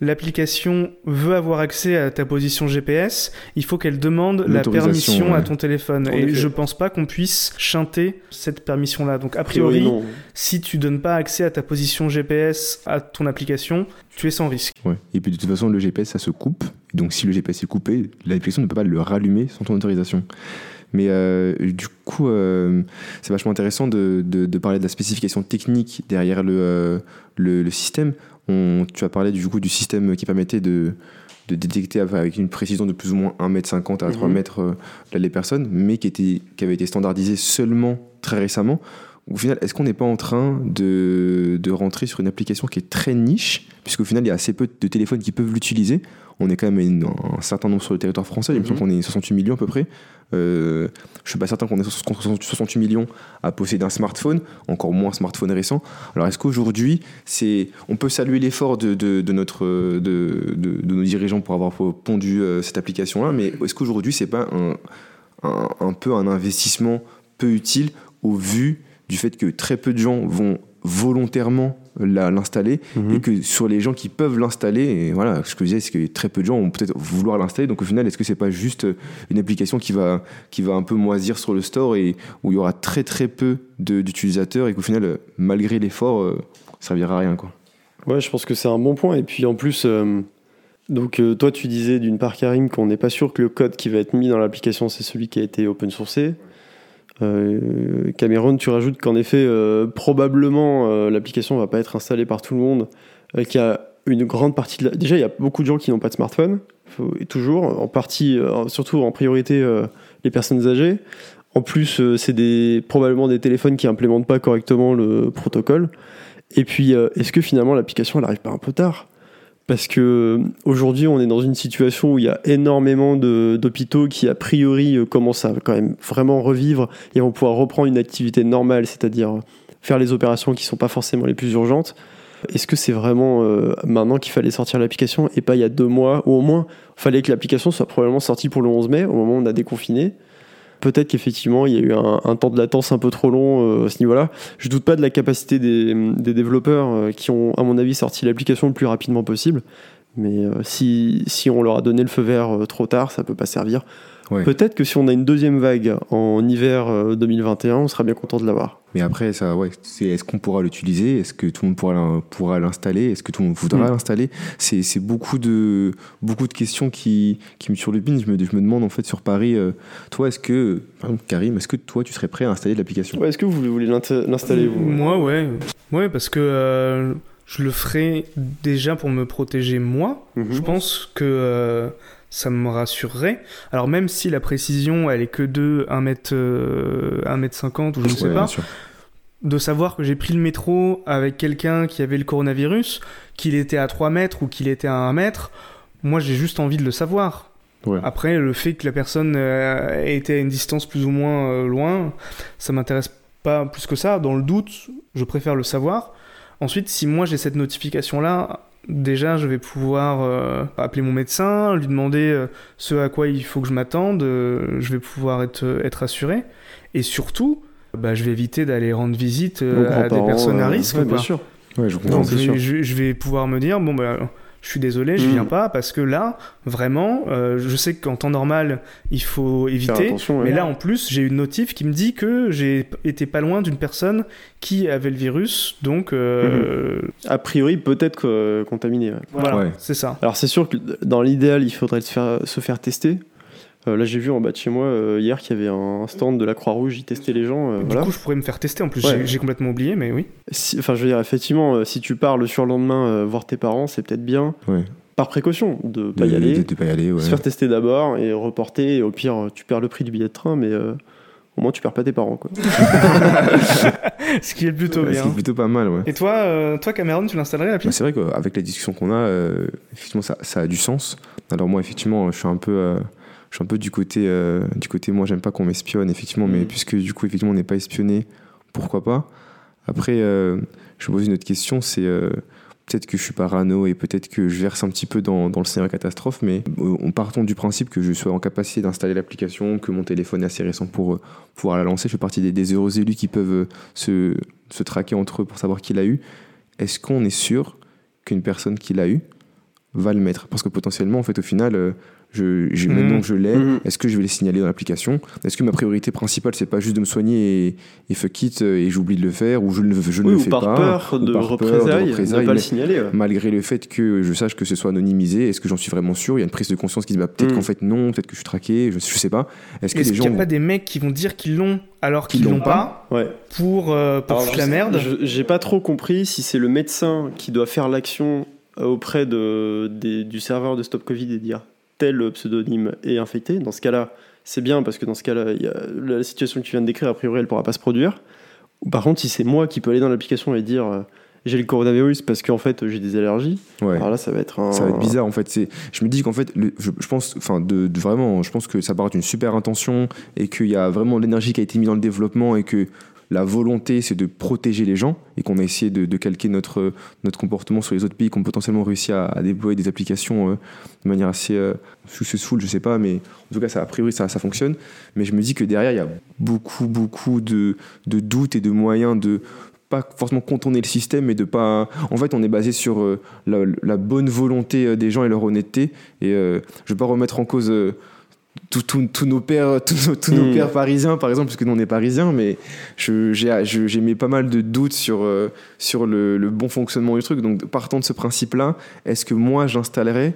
l'application veut avoir accès à ta position GPS, il faut qu'elle demande la permission à ton téléphone. En Et effet. je pense pas qu'on puisse chanter cette permission-là. Donc a priori, si tu donnes pas accès à ta position GPS à ton application, tu es sans risque. Ouais. Et puis de toute façon, le GPS, ça se coupe. Donc si le GPS est coupé, l'application ne peut pas le rallumer sans ton autorisation. Mais euh, du coup, euh, c'est vachement intéressant de, de- de parler de la spécification technique derrière le, euh, le, le système. On, tu as parlé du coup du système qui permettait de, de détecter avec une précision de plus ou moins 1m50 à 3 Mhm. mètres euh, là, les personnes, mais qui, était, qui avait été standardisé seulement très récemment. Au final, est-ce qu'on n'est pas en train de, de rentrer sur une application qui est très niche, puisqu'au final, il y a assez peu de téléphones qui peuvent l'utiliser On est quand même une- un certain nombre sur le territoire français, il me semble qu'on est 68 millions à peu près. Euh, je suis pas certain qu'on ait 68 millions à posséder un smartphone, encore moins un smartphone récent. Alors est-ce qu'aujourd'hui, c'est, on peut saluer l'effort de, de, de notre, de, de- de nos dirigeants pour avoir pondu euh, cette application-là, mais est-ce qu'aujourd'hui, c'est pas un, un, un peu un investissement peu utile au vu du fait que très peu de gens vont volontairement l'installer Mhm. et que sur les gens qui peuvent l'installer, voilà, ce que je disais, c'est que très peu de gens vont peut-être vouloir l'installer. Donc au final, est-ce que c'est pas juste une application qui va, qui va un peu moisir sur le store et où il y aura très très peu d'utilisateurs et qu'au final, euh, malgré l'effort, euh, ça servira à rien quoi? Ouais, je pense que c'est un bon point. Et puis en plus, euh, donc euh, toi, tu disais d'une part, Karim, qu'on n'est pas sûr que le code qui va être mis dans l'application, c'est celui qui a été open sourcé. Euh, Cameron, tu rajoutes qu'en effet, euh, probablement, euh, l'application va pas être installée par tout le monde, qu'il a une grande partie. Déjà, il y a beaucoup de gens qui n'ont pas de smartphone, et toujours, en partie, surtout en priorité, les personnes âgées. En plus, c'est probablement des téléphones qui implémentent pas correctement le protocole. Et puis, est-ce que finalement l'application elle arrive pas un peu tard? Parce que aujourd'hui, on est dans une situation où il y a énormément d'hôpitaux qui, a priori, euh, commencent à quand même vraiment revivre et vont pouvoir reprendre une activité normale, c'est-à-dire euh, faire les opérations qui sont pas forcément les plus urgentes. Est-ce que c'est vraiment euh, maintenant qu'il fallait sortir l'application et pas il y a deux mois ou au moins fallait que l'application soit probablement sortie pour le 11 mai au moment où on a déconfiné? Peut-être qu'effectivement, il y a eu un, un temps de latence un peu trop long euh, à ce niveau-là. Je doute pas de la capacité des, des développeurs euh, qui ont, à mon avis, sorti l'application le plus rapidement possible. Mais euh, si, si on leur a donné le feu vert trop tard, ça peut pas servir. Ouais. Peut-être que si on a une deuxième vague en hiver euh, 2021, on sera bien content de l'avoir. Mais après, ça, ouais, c'est est-ce qu'on pourra l'utiliser? Est-ce que tout le monde pourra pourra l'installer? Est-ce que tout le monde voudra Mm. l'installer? C'est c'est beaucoup de, beaucoup de questions qui, qui me surlupinent. Je me, je me demande, en fait, sur Paris, euh, toi, est-ce que, par exemple, Karim, est-ce que toi, tu serais prêt à installer l'application? Ouais, Est-ce que vous voulez l'insta- l'installer vous? Moi, ouais. Ouais, parce que euh, je le ferai déjà pour me protéger moi. Mhm. Je pense que euh, ça me rassurerait. Alors même si la précision, elle est que de 1 mètre, euh, 1 mètre 50 ou je ne sais Ouais, pas, de savoir que j'ai pris le métro avec quelqu'un qui avait le coronavirus, qu'il était à 3 mètres ou qu'il était à 1 mètre, moi j'ai juste envie de le savoir. Ouais. Après, le fait que la personne euh, était à une distance plus ou moins euh, loin, ça m'intéresse pas plus que ça. Dans le doute, je préfère le savoir. Ensuite, si moi j'ai cette notification-là, déjà je vais pouvoir euh, appeler mon médecin, lui demander euh, ce à quoi il faut que je m'attende, euh, je vais pouvoir être, être assuré. Et surtout, bah, je vais éviter d'aller rendre visite à des personnes à risque. ouais, bien sûr. Ouais, je comprends. Donc je vais pouvoir me dire bon bah je suis désolé, je Mhm. viens pas parce que là vraiment euh, je sais qu'en temps normal il faut éviter. ouais. Mais là en plus j'ai une notif qui me dit que j'ai été pas loin d'une personne qui avait le virus donc euh, A priori, peut-être euh, contaminé. ouais. voilà Ouais. c'est ça. Alors c'est sûr que dans l'idéal, il faudrait se faire, se faire tester. Euh, là, j'ai vu en bas de chez moi euh, hier qu'il y avait un stand de la Croix-Rouge, ils testaient les gens. euh, Du voilà. coup je pourrais me faire tester en plus Ouais. j'ai- complètement oublié mais oui. Si- Enfin, je veux dire, effectivement, euh, si tu pars le surlendemain euh, voir tes parents, c'est peut-être bien, Ouais. par précaution, de pas De- y aller, de- de pas y aller, ouais. se faire tester d'abord et reporter. Et au pire, tu perds le prix du billet de train, mais euh, au moins tu perds pas tes parents. Quoi. [laughs] Ce qui est plutôt Ouais, ce bien. qui est plutôt pas mal, ouais. Et toi euh, toi Cameron tu l'installerais l'appli Bah, c'est vrai qu'avec la discussion qu'on a, euh, effectivement, ça, ça a du sens. Alors moi, effectivement, je suis un peu, euh, je suis un peu du côté, euh, du côté, moi, j'aime pas qu'on m'espionne, effectivement, mais Mhm. puisque du coup, effectivement, on n'est pas espionné, pourquoi pas? Après, euh, je me pose une autre question, c'est euh, peut-être que je suis parano et peut-être que je verse un petit peu dans, dans le scénario catastrophe, mais on partons du principe que je sois en capacité d'installer l'application, que mon téléphone est assez récent pour pouvoir la lancer. Je fais partie des, des heureux élus qui peuvent se, se traquer entre eux pour savoir qui l'a eu. Est-ce qu'on est sûr qu'une personne qui l'a eu va le mettre? Parce que potentiellement, en fait, au final, je, je, maintenant que je l'ai, Mhm. est-ce que je vais les signaler dans l'application? Est-ce que ma priorité principale, c'est pas juste de me soigner et, et fuck it euh, et j'oublie de le faire ou je, ne- je ne Oui, le ou fais par pas peur ou de par peur représailles, représailles, ne pas le signaler. ouais. malgré le fait que je sache que ce soit anonymisé, est-ce que j'en suis vraiment sûr? Il y a une prise de conscience qui se bat. Peut-être Mm. qu'en fait non, peut-être que je suis traqué, je, je sais pas. Est-ce qu'il n'y a pas des mecs qui vont dire qu'ils l'ont alors qu'ils Qu'ils l'ont pas, Ouais. pour, euh, pour Alors, la merde? J'ai pas trop compris si c'est le médecin qui doit faire l'action auprès de, des- du serveur de Stop Covid et dire tel pseudonyme est infecté. Dans ce cas-là, c'est bien parce que dans ce cas-là, il y a- la situation que tu viens de décrire, a priori, elle pourra pas se produire. Par contre, si c'est moi qui peux aller dans l'application et dire euh, j'ai le coronavirus parce qu'en fait j'ai des allergies, Ouais. alors là ça va être un. Ça va être bizarre en fait. C'est, je me dis qu'en fait, le- je, je pense, enfin, de, de vraiment, je pense que ça part d'une super intention et qu'il y a vraiment l'énergie qui a été mise dans le développement et que la volonté c'est de protéger les gens et qu'on a essayé de, calquer notre notre comportement sur les autres pays qui ont potentiellement réussi à, déployer des applications euh, de manière assez euh, successful, je sais pas, mais en tout cas ça a priori ça, ça fonctionne. Mais je me dis que derrière il y a beaucoup beaucoup de, de doutes et de moyens de pas forcément contourner le système, mais de pas. En fait, on est basé sur euh, la, la bonne volonté euh, des gens et leur honnêteté. Et je veux pas remettre en cause tous nos pères, [laughs] tous nos, tous nos Mm. pères parisiens, par exemple, puisque nous on est parisiens, mais je- j'ai je- j'ai mis pas mal de doutes sur euh, sur le, le bon fonctionnement du truc. Donc, partant de ce principe-là, est-ce que moi j'installerais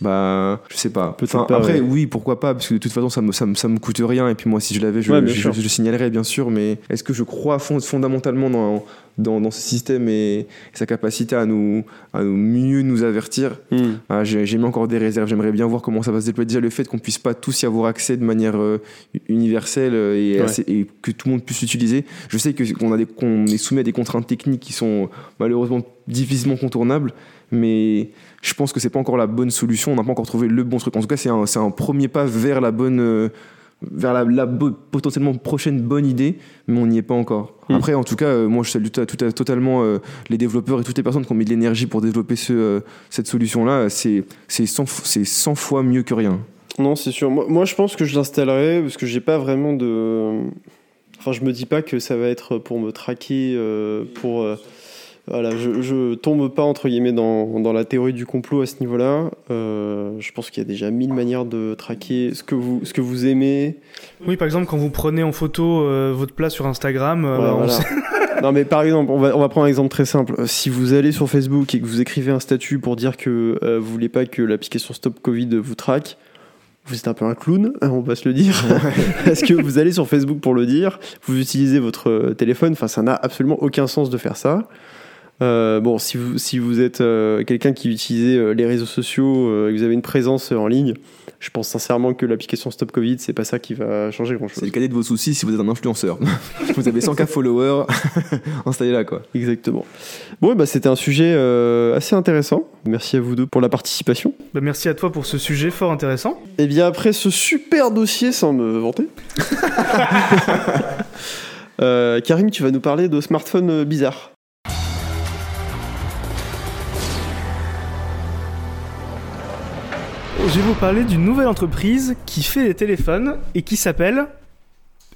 bah, je sais pas. Enfin, après, ouais. oui, pourquoi pas, parce que de toute façon, ça me, ça me, ça me coûte rien. Et puis moi, si je l'avais, je, Ouais, je, je signalerais, bien sûr. Mais est-ce que je crois fond- fondamentalement dans, dans, dans ce système et, sa capacité à nous, à nous mieux nous avertir? Hmm. ah, J'ai mis encore des réserves. J'aimerais bien voir comment ça va se déployer. Déjà, le fait qu'on puisse pas tous y avoir accès de manière euh, universelle euh, et, Ouais. assez- et que tout le monde puisse l'utiliser. Je sais qu'on qu'on est soumis à des contraintes techniques qui sont malheureusement difficilement contournables, mais je pense que c'est pas encore la bonne solution. On n'a pas encore trouvé le bon truc. En tout cas, c'est un, premier pas vers la bonne, euh, vers la, potentiellement prochaine bonne idée, mais on n'y est pas encore. Mm. Après, en tout cas, euh, moi, je salue tout tout totalement euh, les développeurs et toutes les personnes qui ont mis de l'énergie pour développer ce, euh, cette solution-là. C'est c'est 100, f- c'est 100 fois mieux que rien. Non, c'est sûr. Moi, moi, je pense que je l'installerai parce que j'ai pas vraiment de. Enfin, je me dis pas que ça va être pour me traquer, pour. Voilà, je, je tombe pas entre guillemets dans, dans la théorie du complot à ce niveau-là. Euh, je pense qu'il y a déjà mille manières de traquer ce que vous, ce que vous aimez. Oui, par exemple, quand vous prenez en photo euh, votre plat sur Instagram, euh, on voilà. sait- [laughs] [laughs] non, mais par exemple, on va, on va prendre un exemple très simple. Si vous allez sur Facebook et que vous écrivez un statut pour dire que vous voulez pas que l'application Stop Covid vous traque, vous êtes un peu un clown, hein, on va se le dire. [laughs] Parce que vous allez sur Facebook pour le dire, vous utilisez votre téléphone, enfin ça n'a absolument aucun sens de faire ça. Euh, bon, si vous, si vous êtes euh, quelqu'un qui utilise euh, les réseaux sociaux euh, et que vous avez une présence euh, en ligne, je pense sincèrement que l'application Stop Covid, c'est pas ça qui va changer grand C'est chose. le cadet de vos soucis si vous êtes un influenceur. [laughs] vous avez 100K followers, [laughs] installez là quoi. Exactement. Bon, bah, c'était un sujet euh, assez intéressant. Merci à vous deux pour la participation. Bah, merci à toi pour ce sujet fort intéressant. Et bien après ce super dossier, sans me vanter, [laughs] euh, Karim, tu vas nous parler de smartphones bizarres. Je vais vous parler d'une nouvelle entreprise qui fait des téléphones et qui s'appelle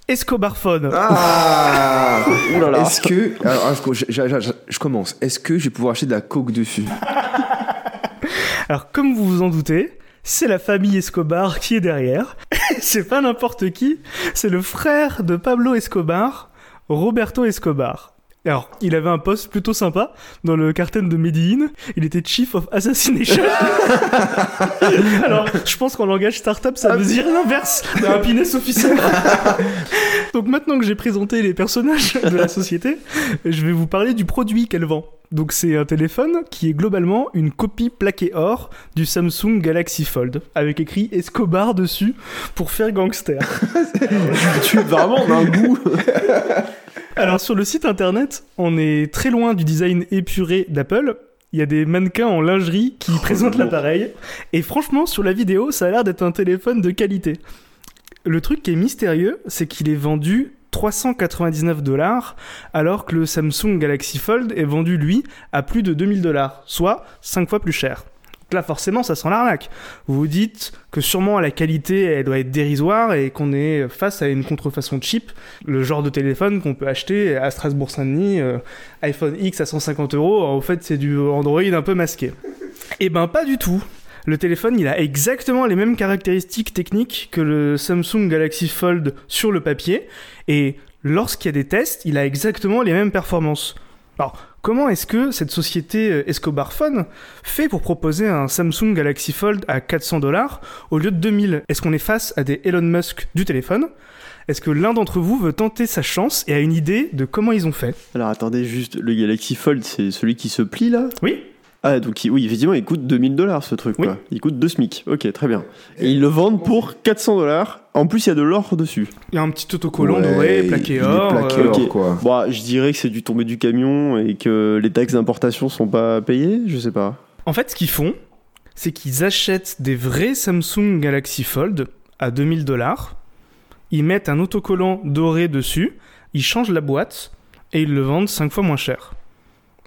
Escobar Phone. Ah Ouh là là. Est-ce que. Alors, alors, je, je- je- je- je commence. Est-ce que je vais pouvoir acheter de la coke dessus? [laughs] Alors, comme vous vous en doutez, c'est la famille Escobar qui est derrière. [laughs] c'est pas n'importe qui, c'est le frère de Pablo Escobar, Roberto Escobar. Alors, il avait un poste plutôt sympa dans le cartel de Medellin. Il était Chief of Assassination. [laughs] Alors, je pense qu'en langage startup, ça veut dire l'inverse de Happiness Officer. [laughs] Donc maintenant que j'ai présenté les personnages de la société, je vais vous parler du produit qu'elle vend. Donc c'est un téléphone qui est globalement une copie plaquée or du Samsung Galaxy Fold, avec écrit Escobar dessus pour faire gangster. [laughs] tu es vraiment d'un goût. Alors sur le site internet, on est très loin du design épuré d'Apple. Il y a des mannequins en lingerie qui présentent l'appareil. Et franchement, sur la vidéo, ça a l'air d'être un téléphone de qualité. Le truc qui est mystérieux, c'est qu'il est vendu 399 dollars, alors que le Samsung Galaxy Fold est vendu, lui, à plus de 2000 dollars, soit 5 fois plus cher. Là, forcément, ça sent l'arnaque. Vous vous dites que sûrement la qualité, elle doit être dérisoire et qu'on est face à une contrefaçon cheap, le genre de téléphone qu'on peut acheter à Strasbourg-Saint-Denis, euh, iPhone X à 150 euros, en fait, c'est du Android un peu masqué. Eh ben, pas du tout. Le téléphone, il a exactement les mêmes caractéristiques techniques que le Samsung Galaxy Fold sur le papier, et lorsqu'il y a des tests, il a exactement les mêmes performances. Alors, comment est-ce que cette société euh, Escobar Phone fait pour proposer un Samsung Galaxy Fold à 400 dollars au lieu de 2000 Est-ce qu'on est face à des Elon Musk du téléphone? Est-ce que l'un d'entre vous veut tenter sa chance et a une idée de comment ils ont fait? Alors attendez, juste, le Galaxy Fold, c'est celui qui se plie là? Oui Ah, donc oui, effectivement, il coûte 2000 dollars ce truc, Oui. quoi. Il coûte 2 SMIC. Ok, très bien. Et ils le vendent pour 400 dollars. En plus, il y a de l'or dessus. Il y a un petit autocollant Ouais, doré, plaqué il est or. plaqué euh, or. Ok. quoi. Bon, je dirais que c'est du tombé du camion et que les taxes d'importation sont pas payées. Je sais pas. En fait, ce qu'ils font, c'est qu'ils achètent des vrais Samsung Galaxy Fold à 2000 dollars. Ils mettent un autocollant doré dessus, ils changent la boîte et ils le vendent 5 fois moins cher.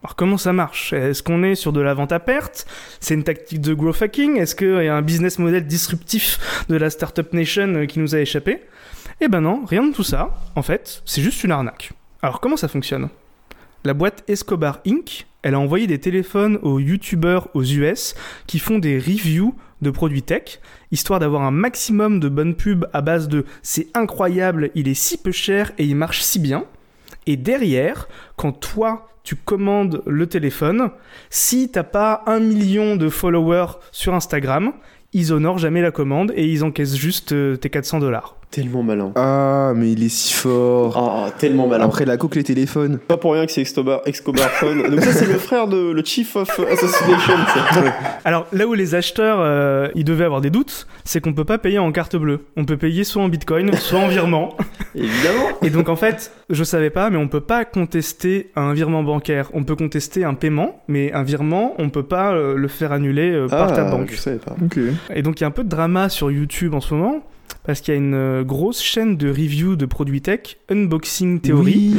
Alors comment ça marche? Est-ce qu'on est sur de la vente à perte? C'est une tactique de growth hacking? Est-ce qu'il y a un business model disruptif de la Startup Nation euh, qui nous a échappé? Eh ben non, rien de tout ça. En fait, c'est juste une arnaque. Alors comment ça fonctionne? La boîte Escobar Inc., elle a envoyé des téléphones aux youtubeurs aux US qui font des reviews de produits tech, histoire d'avoir un maximum de bonnes pubs à base de c'est incroyable, il est si peu cher et il marche si bien. Et derrière, quand toi tu commandes le téléphone, si t'as pas un million de followers sur Instagram, ils honorent jamais la commande et ils encaissent juste euh, tes 400 dollars. Tellement malin. Ah, mais il est si fort. Ah, tellement malin. Après la coque, les téléphones. Pas pour rien que c'est Escobar Phone. Donc ça, c'est le frère de le Chief of Assassination. ça. [laughs] Alors là où les acheteurs euh, ils devaient avoir des doutes, c'est qu'on peut pas payer en carte bleue. On peut payer soit en bitcoin, soit en virement. [laughs] Évidemment. Et donc en fait, je savais pas, mais on peut pas contester un virement bancaire. On peut contester un paiement, mais un virement, on peut pas euh, le faire annuler euh, par ta Ah, banque. Je savais pas. Ok. Et donc il y a un peu de drama sur YouTube en ce moment, parce qu'il y a une euh, grosse chaîne de review de produits tech, Unboxing Theory,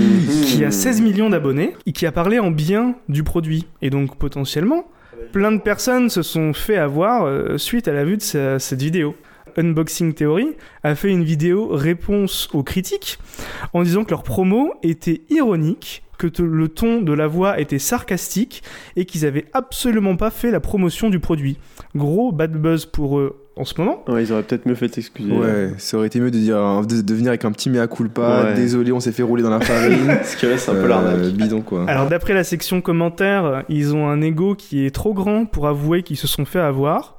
qui a 16 millions d'abonnés et qui a parlé en bien du produit. Et donc potentiellement, plein de personnes se sont fait avoir euh, suite à la vue de sa- cette vidéo. Unboxing Theory a fait une vidéo réponse aux critiques en disant que leur promo était ironique, que le ton de la voix était sarcastique et qu'ils avaient absolument pas fait la promotion du produit. Gros bad buzz pour eux en ce moment. Ouais, ils auraient peut-être mieux fait de s'excuser. Ouais, ça aurait été mieux de dire de, de venir avec un petit mea culpa. Ouais. Désolé, on s'est fait rouler dans la [laughs] farine. Que là, c'est un peu Euh, l'arnaque. Bidon quoi. Alors d'après la section commentaires, ils ont un ego qui est trop grand pour avouer qu'ils se sont fait avoir.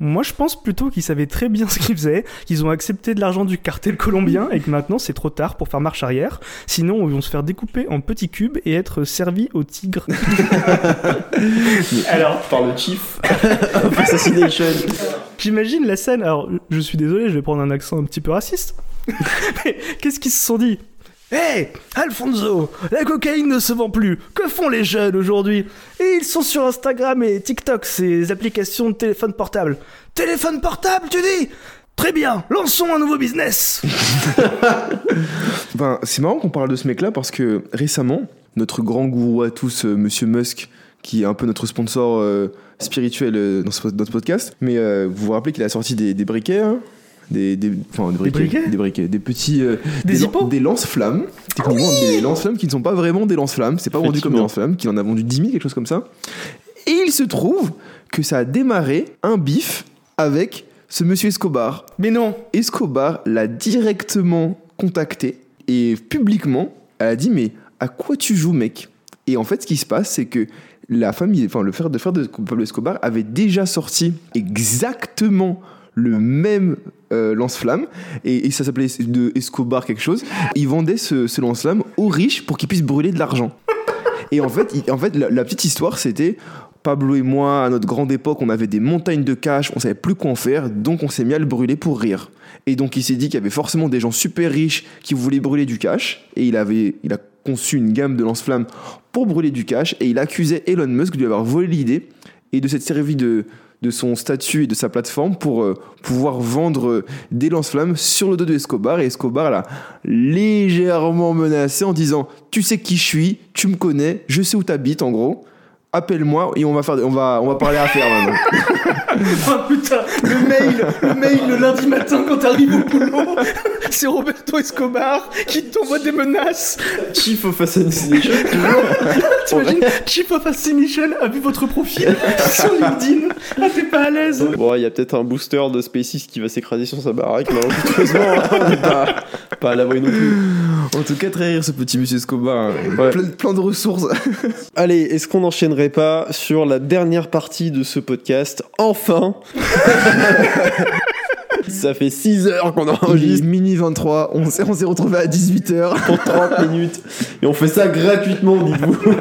Moi je pense plutôt qu'ils savaient très bien [laughs] ce qu'ils faisaient, qu'ils ont accepté de l'argent du cartel colombien et que maintenant c'est trop tard pour faire marche arrière. Sinon ils vont se faire découper en petits cubes et être servis aux tigres. [laughs] Alors Par le Chief of [laughs] Assassination. j'imagine la scène, alors je suis désolé je vais prendre un accent un petit peu raciste. Mais qu'est-ce qu'ils se sont dit? Hé, Alfonso, la cocaïne ne se vend plus. Que font les jeunes aujourd'hui? Et ils sont sur Instagram et TikTok, ces applications de téléphone portable. Téléphone portable, tu dis? Très bien, lançons un nouveau business. [laughs] Ben, c'est marrant qu'on parle de ce mec-là parce que récemment, notre grand gourou à tous, euh, Monsieur Musk, qui est un peu notre sponsor euh, spirituel euh, dans, ce, dans ce podcast, mais euh, vous vous rappelez qu'il a sorti des, des briquets hein? Des, des, enfin, des briquets, briquets des briquets, des petits, euh, Des des lance-flammes, techniquement des lance-flammes qui ne sont pas vraiment des lance-flammes, c'est pas vendu comme des lance-flammes, qu'il en a vendu 10 000, quelque chose comme ça. Et il se trouve que ça a démarré un bif avec ce Monsieur Escobar. Mais non, Escobar l'a directement contacté et publiquement, elle a dit mais à quoi tu joues mec? Et en fait ce qui se passe c'est que la famille, enfin le frère de frère de Pablo Escobar avait déjà sorti exactement le même euh, lance-flamme et, ça s'appelait de Escobar quelque chose. Ils vendaient ce, ce lance-flamme aux riches pour qu'ils puissent brûler de l'argent. Et en fait, en fait la, petite histoire, c'était Pablo et moi, à notre grande époque, on avait des montagnes de cash, on savait plus quoi en faire, donc on s'est mis à le brûler pour rire. Et donc il s'est dit qu'il y avait forcément des gens super riches qui voulaient brûler du cash, et il, avait, il a conçu une gamme de lance-flammes pour brûler du cash, et il accusait Elon Musk de lui avoir volé l'idée et de s'être servi de de son statut et de sa plateforme pour euh, pouvoir vendre euh, des lance-flammes sur le dos de Escobar. Et Escobar l'a légèrement menacé en disant Tu sais qui je suis, tu me connais, je sais où t'habites en gros. Appelle-moi et on va, faire, on, va, on va parler affaires maintenant. Oh putain, le mail, le mail le lundi matin quand t'arrives au boulot, [laughs] c'est Roberto Escobar qui t'envoie des menaces. Chief of Assassination, [laughs] [laughs] T'imagines, Chief of Assassination a vu votre profil sur LinkedIn. Ah, t'es pas à l'aise. Bon, il y a peut-être un booster de SpaceX qui va s'écraser sur sa baraque, mais heureusement, on n'est pas, pas à l'abri non plus. en tout cas, très rire ce petit monsieur Escobar. hein. Plein, plein de ressources. Allez, est-ce qu'on n'enchaînerait pas sur la dernière partie de ce podcast Enfin [laughs] Ça fait 6 heures qu'on enregistre minuit 23, on s'est, on s'est retrouvé à 18h. pour 30 [laughs] minutes et on fait ça gratuitement, dites-vous. [laughs]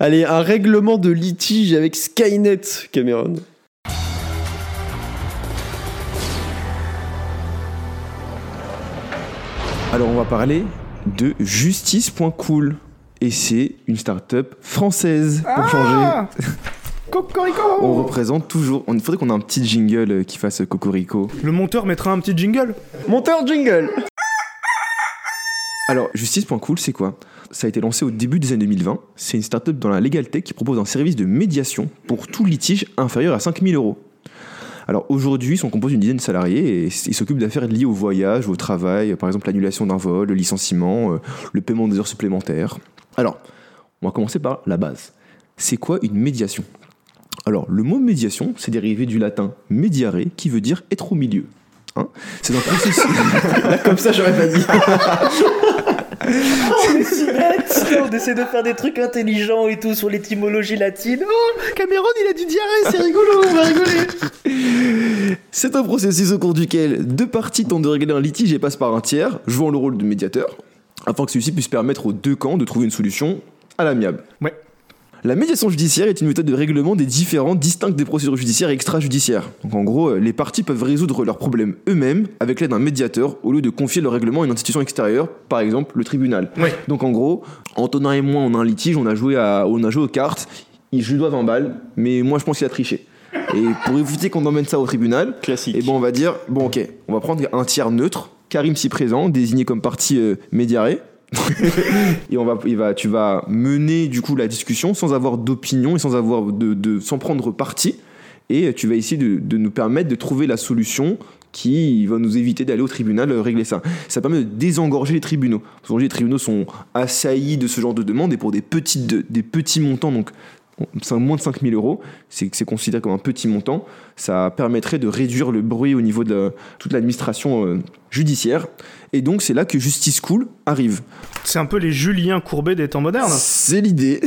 Allez, un règlement de litige avec Skynet, Cameron. Alors on va parler de justice.cool. Et c'est une start-up française pour changer. Ah Cocorico On représente toujours. Il faudrait qu'on ait un petit jingle euh, qui fasse Cocorico. Le monteur mettra un petit jingle. Monteur jingle Alors, justice.cool, c'est quoi? Ça a été lancé au début des années 2020. C'est une start-up dans la Legal Tech qui propose un service de médiation pour tout litige inférieur à 5000 euros. Alors aujourd'hui, ils sont composés d'une dizaine de salariés et ils s'occupent d'affaires liées au voyage, au travail, par exemple l'annulation d'un vol, le licenciement, euh, le paiement des heures supplémentaires. Alors, on va commencer par la base. C'est quoi une médiation? Alors, le mot médiation, c'est dérivé du latin mediare, qui veut dire être au milieu. Hein c'est un processus. [laughs] Comme ça, j'aurais pas dit. On est si bête On essaie de faire des trucs intelligents et tout sur l'étymologie latine. Oh, Cameron, il a du diarrhée, c'est rigolo, on va rigoler. C'est un processus au cours duquel deux parties tentent de régler un litige et passent par un tiers, jouant le rôle de médiateur, afin que celui-ci puisse permettre aux deux camps de trouver une solution à l'amiable. Ouais. La médiation judiciaire est une méthode de règlement des différends distincts des procédures judiciaires et extrajudiciaires. Donc en gros, euh, les parties peuvent résoudre leurs problèmes eux-mêmes avec l'aide d'un médiateur au lieu de confier le règlement à une institution extérieure, par exemple le tribunal. Donc en gros, Antonin et moi, on a un litige, on a joué, à, on a joué aux cartes, il- je lui dois 20 balles, mais moi je pense qu'il a triché. Et pour éviter qu'on emmène ça au tribunal, Classique. et bon, on va dire, bon, ok, on va prendre un tiers neutre, Karim si présent, désigné comme partie euh, médiarée. [laughs] et on va, tu vas mener du coup la discussion sans avoir d'opinion et sans avoir de, sans prendre parti. Et tu vas essayer de, nous permettre de trouver la solution qui va nous éviter d'aller au tribunal euh, régler ça. Ça permet de désengorger les tribunaux. Les tribunaux sont assaillis de ce genre de demandes et pour des, petites, de- des petits montants, donc moins de 5000 euros, c'est c'est considéré comme un petit montant, ça permettrait de réduire le bruit au niveau de la- toute l'administration euh, judiciaire. Et donc c'est là que Justice Cool arrive. C'est un peu les Julien Courbet des temps modernes. C'est l'idée.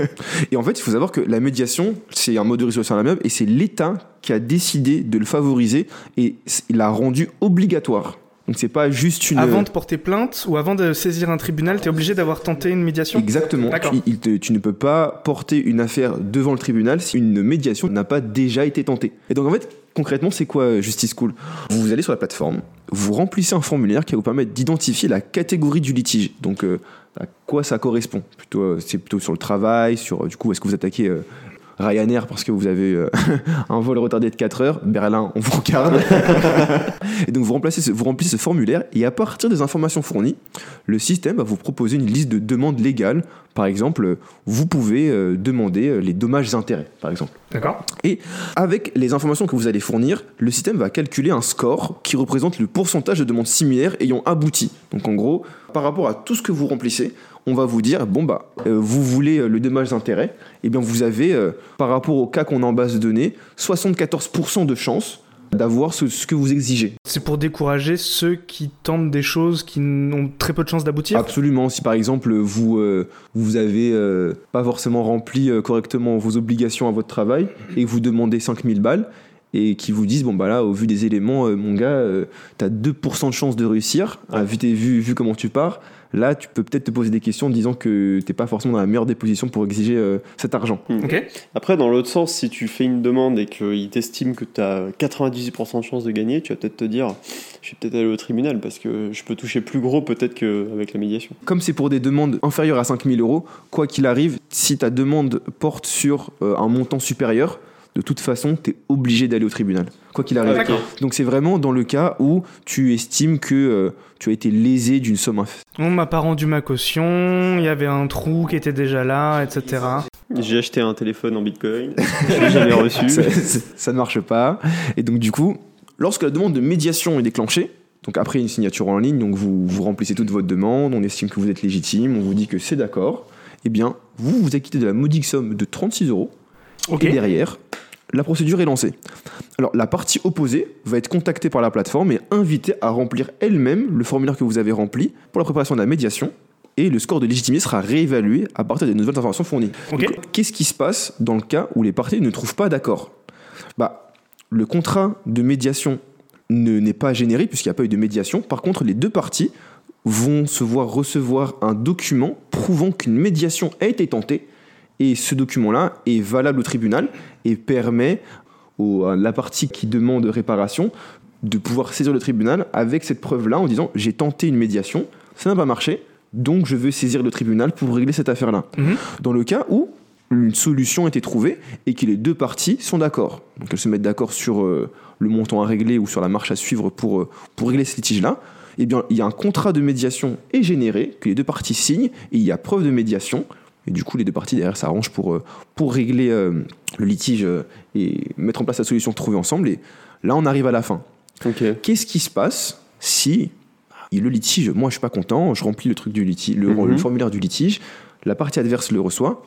[laughs] et en fait, il faut savoir que la médiation, c'est un mode de résolution à l'amiable et c'est l'État qui a décidé de le favoriser et il l'a rendu obligatoire. Donc c'est pas juste une... Avant de porter plainte ou avant de saisir un tribunal, t'es obligé d'avoir tenté une médiation? Exactement. Tu, il te- tu ne peux pas porter une affaire devant le tribunal si une médiation n'a pas déjà été tentée. Et donc en fait, concrètement, c'est quoi euh, Justice Cool? Vous allez sur la plateforme, vous remplissez un formulaire qui va vous permettre d'identifier la catégorie du litige. Donc euh, à quoi ça correspond? Plutôt, euh, C'est plutôt sur le travail, sur du coup, est-ce que vous attaquez euh, Ryanair parce que vous avez euh, [laughs] un vol retardé de 4 heures, Berlin, on vous regarde. [laughs] et donc vous remplacez ce, vous remplissez ce formulaire et à partir des informations fournies, le système va vous proposer une liste de demandes légales. Par exemple, vous pouvez euh, demander euh, les dommages intérêts, par exemple. D'accord. Et avec les informations que vous allez fournir, le système va calculer un score qui représente le pourcentage de demandes similaires ayant abouti. Donc en gros, par rapport à tout ce que vous remplissez, on va vous dire bon bah euh, vous voulez euh, le dommage d'intérêt, et bien vous avez euh, par rapport au cas qu'on a en base de données 74% de chances d'avoir ce, ce que vous exigez. C'est pour décourager ceux qui tentent des choses qui ont très peu de chances d'aboutir? Absolument. Si par exemple vous euh, vous avez euh, pas forcément rempli euh, correctement vos obligations à votre travail et que vous demandez 5000 balles et qui vous disent bon bah là au vu des éléments euh, mon gars euh, t'as 2% de chance de réussir Ah, vu, t'es- vu vu comment tu pars là tu peux peut-être te poser des questions en disant que t'es pas forcément dans la meilleure des positions pour exiger euh, cet argent Ok. Après, dans l'autre sens, si tu fais une demande et qu'il t'estime que tu as 98% de chance de gagner, tu vas peut-être te dire je vais peut-être aller au tribunal parce que je peux toucher plus gros peut-être qu'avec la médiation. Comme c'est pour des demandes inférieures à 5000 euros, quoi qu'il arrive, si ta demande porte sur euh, un montant supérieur, de toute façon, tu es obligé d'aller au tribunal, quoi qu'il arrive. Donc c'est vraiment dans le cas où tu estimes que euh, tu as été lésé d'une somme inf- On m'a pas rendu ma caution, il y avait un trou qui était déjà là, etc. J'ai acheté un téléphone en bitcoin, [laughs] je l'ai jamais reçu. ça, ne marche pas. Et donc, du coup, lorsque la demande de médiation est déclenchée, donc après une signature en ligne, donc vous, vous remplissez toute votre demande, on estime que vous êtes légitime, on vous dit que c'est d'accord, eh bien, vous vous acquittez de la modique somme de 36 euros. Ok. Et derrière, la procédure est lancée. Alors, la partie opposée va être contactée par la plateforme et invitée à remplir elle-même le formulaire que vous avez rempli pour la préparation de la médiation. Et le score de légitimité sera réévalué à partir des nouvelles informations fournies. Qu'est-ce qui se passe dans le cas où les parties ne trouvent pas d'accord? Bah, Le contrat de médiation ne- n'est pas généré puisqu'il n'y a pas eu de médiation. Par contre, les deux parties vont se voir recevoir un document prouvant qu'une médiation a été tentée. Et ce document-là est valable au tribunal et permet au- à la partie qui demande réparation de pouvoir saisir le tribunal avec cette preuve-là en disant j'ai tenté une médiation, ça n'a pas marché, donc je veux saisir le tribunal pour régler cette affaire-là. Mhm. Dans le cas où une solution a été trouvée et que les deux parties sont d'accord. Donc elles se mettent d'accord sur euh, le montant à régler ou sur la marche à suivre pour, euh, pour régler ce litige-là. Eh bien, il y a un contrat de médiation est généré, que les deux parties signent, et il y a preuve de médiation. Et du coup, les deux parties derrière s'arrangent pour, euh, pour régler euh, le litige euh, et mettre en place la solution trouvée ensemble. Et là, on arrive à la fin. Qu'est-ce qui se passe si le litige, moi je suis pas content, je remplis le truc du litige, le, Mhm. le formulaire du litige, la partie adverse le reçoit,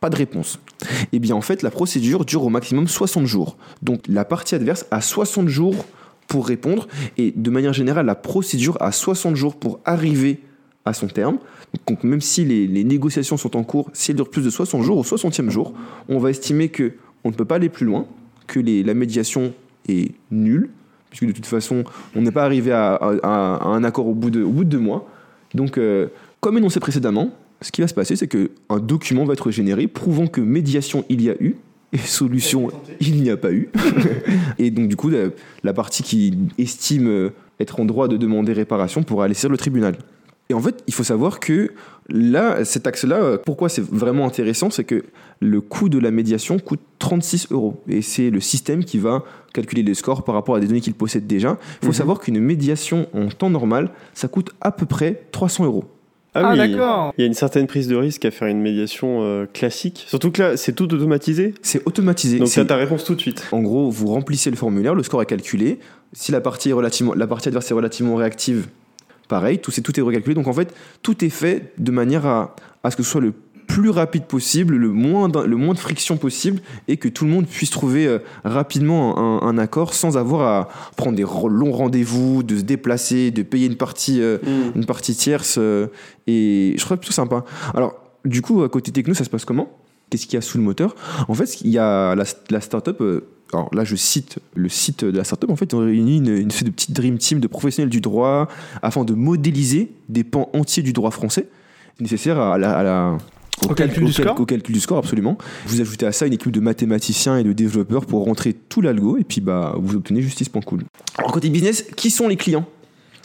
pas de réponse. Eh bien en fait la procédure dure au maximum 60 jours. Donc la partie adverse a 60 jours pour répondre et de manière générale la procédure a 60 jours pour arriver à son terme. Donc même si les, les négociations sont en cours, si elles durent plus de 60 jours, au 60e jour, on va estimer que on ne peut pas aller plus loin, que les- la médiation est nulle, puisque de toute façon, on n'est pas arrivé à, à- à un accord au bout de, au bout de deux mois. Donc, euh, comme énoncé précédemment, ce qui va se passer, c'est qu'un document va être généré prouvant que médiation il y a eu et solution il n'y a pas eu. [laughs] et donc, du coup, la, la partie qui estime être en droit de demander réparation pourra aller saisir le tribunal. Et en fait, il faut savoir que là, cet axe-là, pourquoi c'est vraiment intéressant, c'est que le coût de la médiation coûte 36 euros. Et c'est le système qui va calculer les scores par rapport à des données qu'il possède déjà. Il faut Mhm. savoir qu'une médiation en temps normal, ça coûte à peu près 300 euros. Ah, d'accord. Il y a une certaine prise de risque à faire une médiation euh, classique. Surtout que là, c'est tout automatisé. C'est automatisé. Donc C'est- t'as ta réponse tout de suite. En gros, vous remplissez le formulaire, le score est calculé. Si la partie, est relativement, la partie adverse est relativement réactive, pareil, tout, c'est- tout est recalculé. Donc en fait, tout est fait de manière à, à ce que ce soit le plus rapide possible, le moins, le moins de friction possible, et que tout le monde puisse trouver euh, rapidement un, un accord sans avoir à prendre des longs rendez-vous, de se déplacer, de payer une partie, euh, une partie tierce. euh, et je trouve ça plutôt sympa. Alors, du coup, à côté techno, ça se passe comment? Qu'est-ce qu'il y a sous le moteur? En fait, il y a la, la startup. Alors là, je cite le site de la startup. En fait, ils ont réuni une, une de petite dream team de professionnels du droit afin de modéliser des pans entiers du droit français nécessaires à la, à la- Au calcul du score au calcul du score, absolument. Vous ajoutez à ça une équipe de mathématiciens et de développeurs pour rentrer tout l'algo et puis bah, vous obtenez justice.cool. Alors côté business, qui sont les clients?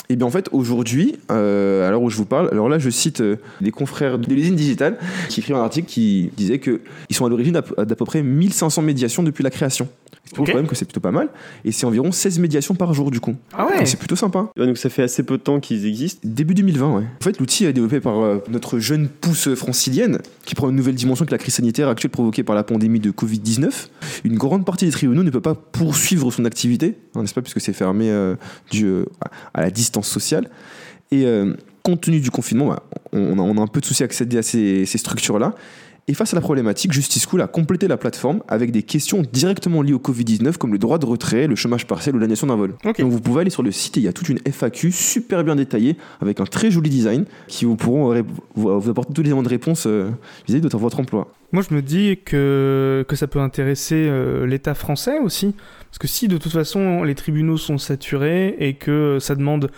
Et bien en fait aujourd'hui, euh, à l'heure où je vous parle, alors là je cite euh, les confrères de l'usine digitale qui écrivent un article qui disait que ils sont à l'origine d'à peu près 1500 médiations depuis la création. C'est Ok. quand même que c'est plutôt pas mal. Et c'est environ 16 médiations par jour du coup. Ah ouais. Donc, C'est plutôt sympa. Ouais, donc ça fait assez peu de temps qu'ils existent. Début 2020, ouais. En fait, l'outil est développé par euh, notre jeune pousse francilienne qui prend une nouvelle dimension que la crise sanitaire actuelle provoquée par la pandémie de Covid-19. Une grande partie des tribunaux ne peut pas poursuivre son activité, hein, n'est-ce pas, puisque c'est fermé euh, dû euh, à la distance sociale. Et euh, compte tenu du confinement, bah, on, a, un peu de souci à accéder à ces, ces structures-là. Et face à la problématique, Justice School a complété la plateforme avec des questions directement liées au Covid-19 comme le droit de retrait, le chômage partiel ou l'annulation d'un vol. Donc vous pouvez aller sur le site et il y a toute une FAQ super bien détaillée avec un très joli design qui vous pourront ré- vous vous apporter tous les éléments de réponse euh, vis-à-vis de votre emploi. Moi, je me dis que, que ça peut intéresser euh, l'État français aussi. Parce que si de toute façon les tribunaux sont saturés et que ça demande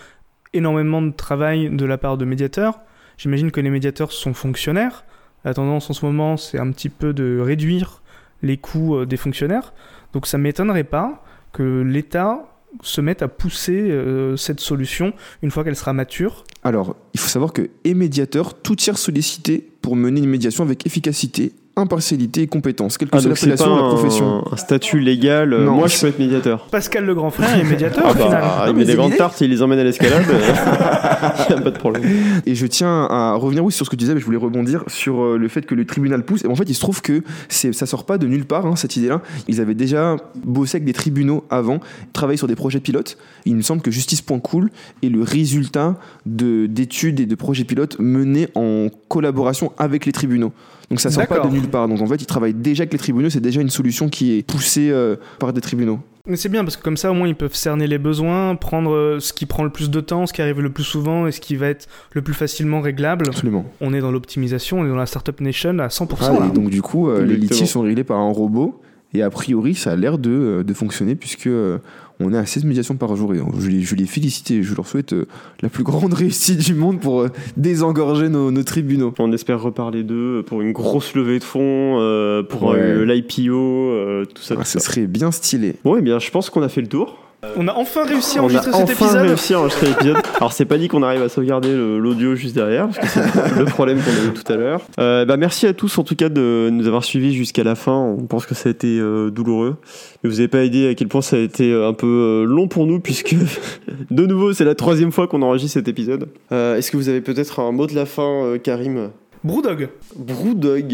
énormément de travail de la part de médiateurs, j'imagine que les médiateurs sont fonctionnaires. La tendance en ce moment, c'est un petit peu de réduire les coûts euh, des fonctionnaires. Donc ça m'étonnerait pas que l'État se mette à pousser euh, cette solution une fois qu'elle sera mature. Alors, il faut savoir que est médiateur, tout tiers sollicité pour mener une médiation avec efficacité impartialité et compétence, quelle que Ah, soit l'appellation de la profession. un, un statut légal. euh, Non, moi, je peux être médiateur. Pascal le grand frère est médiateur Ah au final. bah, il mais met des grandes tartes et il les emmène à l'escalade. [laughs] Il n'y a pas de problème. Et je tiens à revenir oui sur ce que tu disais, mais je voulais rebondir sur euh, le fait que le tribunal pousse. Et en fait, il se trouve que ça sort pas de nulle part, hein, cette idée-là. Ils avaient déjà bossé avec des tribunaux avant, travaillé sur des projets pilotes. Il me semble que Justice.cool est le résultat de, d'études et de projets pilotes menés en collaboration avec les tribunaux. Donc ça sort pas de nulle part. Donc en fait, ils travaillent déjà avec les tribunaux. C'est déjà une solution qui est poussée euh, par des tribunaux. Mais c'est bien parce que comme ça au moins ils peuvent cerner les besoins, prendre euh, ce qui prend le plus de temps, ce qui arrive le plus souvent et ce qui va être le plus facilement réglable. Absolument. On est dans l'optimisation, on est dans la startup nation à 100%. Ah, là. et donc du coup, euh, les litiges sont réglés par un robot. Et a priori, ça a l'air de, de fonctionner puisque euh, on est à 16 médiations par jour. Et je les, je les félicite et je leur souhaite euh, la plus grande réussite du monde pour euh, désengorger nos, nos tribunaux. On espère reparler d'eux pour une grosse levée de fonds, euh, pour Ouais. l'IPO, tout ça. Ah, tout ça. serait bien stylé. Bon, eh bien, je pense qu'on a fait le tour. On a enfin réussi à on a enregistrer cet enfin épisode. réussi à enregistrer l'épisode. Alors, c'est pas dit qu'on arrive à sauvegarder l'audio juste derrière, parce que c'est le problème qu'on a eu tout à l'heure. Euh, bah, merci à tous, en tout cas, de nous avoir suivis jusqu'à la fin. On pense que ça a été euh, douloureux. Mais vous n'avez pas aidé à quel point ça a été un peu euh, long pour nous, puisque, [laughs] de nouveau, c'est la troisième fois qu'on enregistre cet épisode. Euh, Est-ce que vous avez peut-être un mot de la fin, euh, Karim? Brewdog,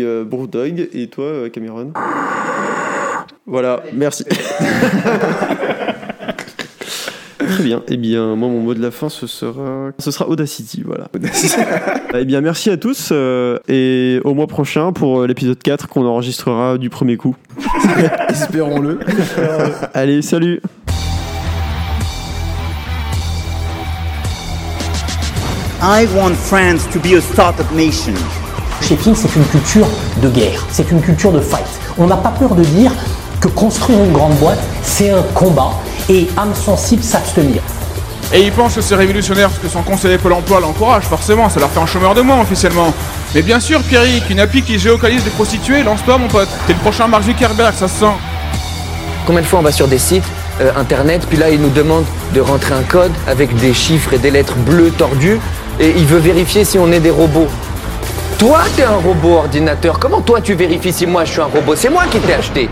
euh, Brewdog, et toi, euh, Cameron? Voilà, merci. [laughs] [laughs] Très bien. Eh bien, moi, mon mot de la fin, ce sera, ce sera Audacity, voilà. [laughs] eh bien, merci à tous, euh, et au mois prochain pour euh, l'épisode 4 qu'on enregistrera du premier coup. [laughs] Espérons-le. Allez, salut I want France to be a startup nation. Chez c'est une culture de guerre, c'est une culture de fight. On n'a pas peur de dire que construire une grande boîte, c'est un combat et âme sensible s'abstenir. Et il pense que c'est révolutionnaire parce que son conseiller Pôle emploi l'encourage, forcément, ça leur fait un chômeur de moins officiellement. Mais bien sûr, Pierrick, une appli qui géocalise des prostituées, lance-toi mon pote. T'es le prochain Mark Zuckerberg, ça se sent. Combien de fois on va sur des sites euh, internet, puis là il nous demande de rentrer un code avec des chiffres et des lettres bleues tordues, et il veut vérifier si on est des robots. Toi, t'es un robot ordinateur. Comment toi tu vérifies si moi je suis un robot? C'est moi qui t'ai acheté.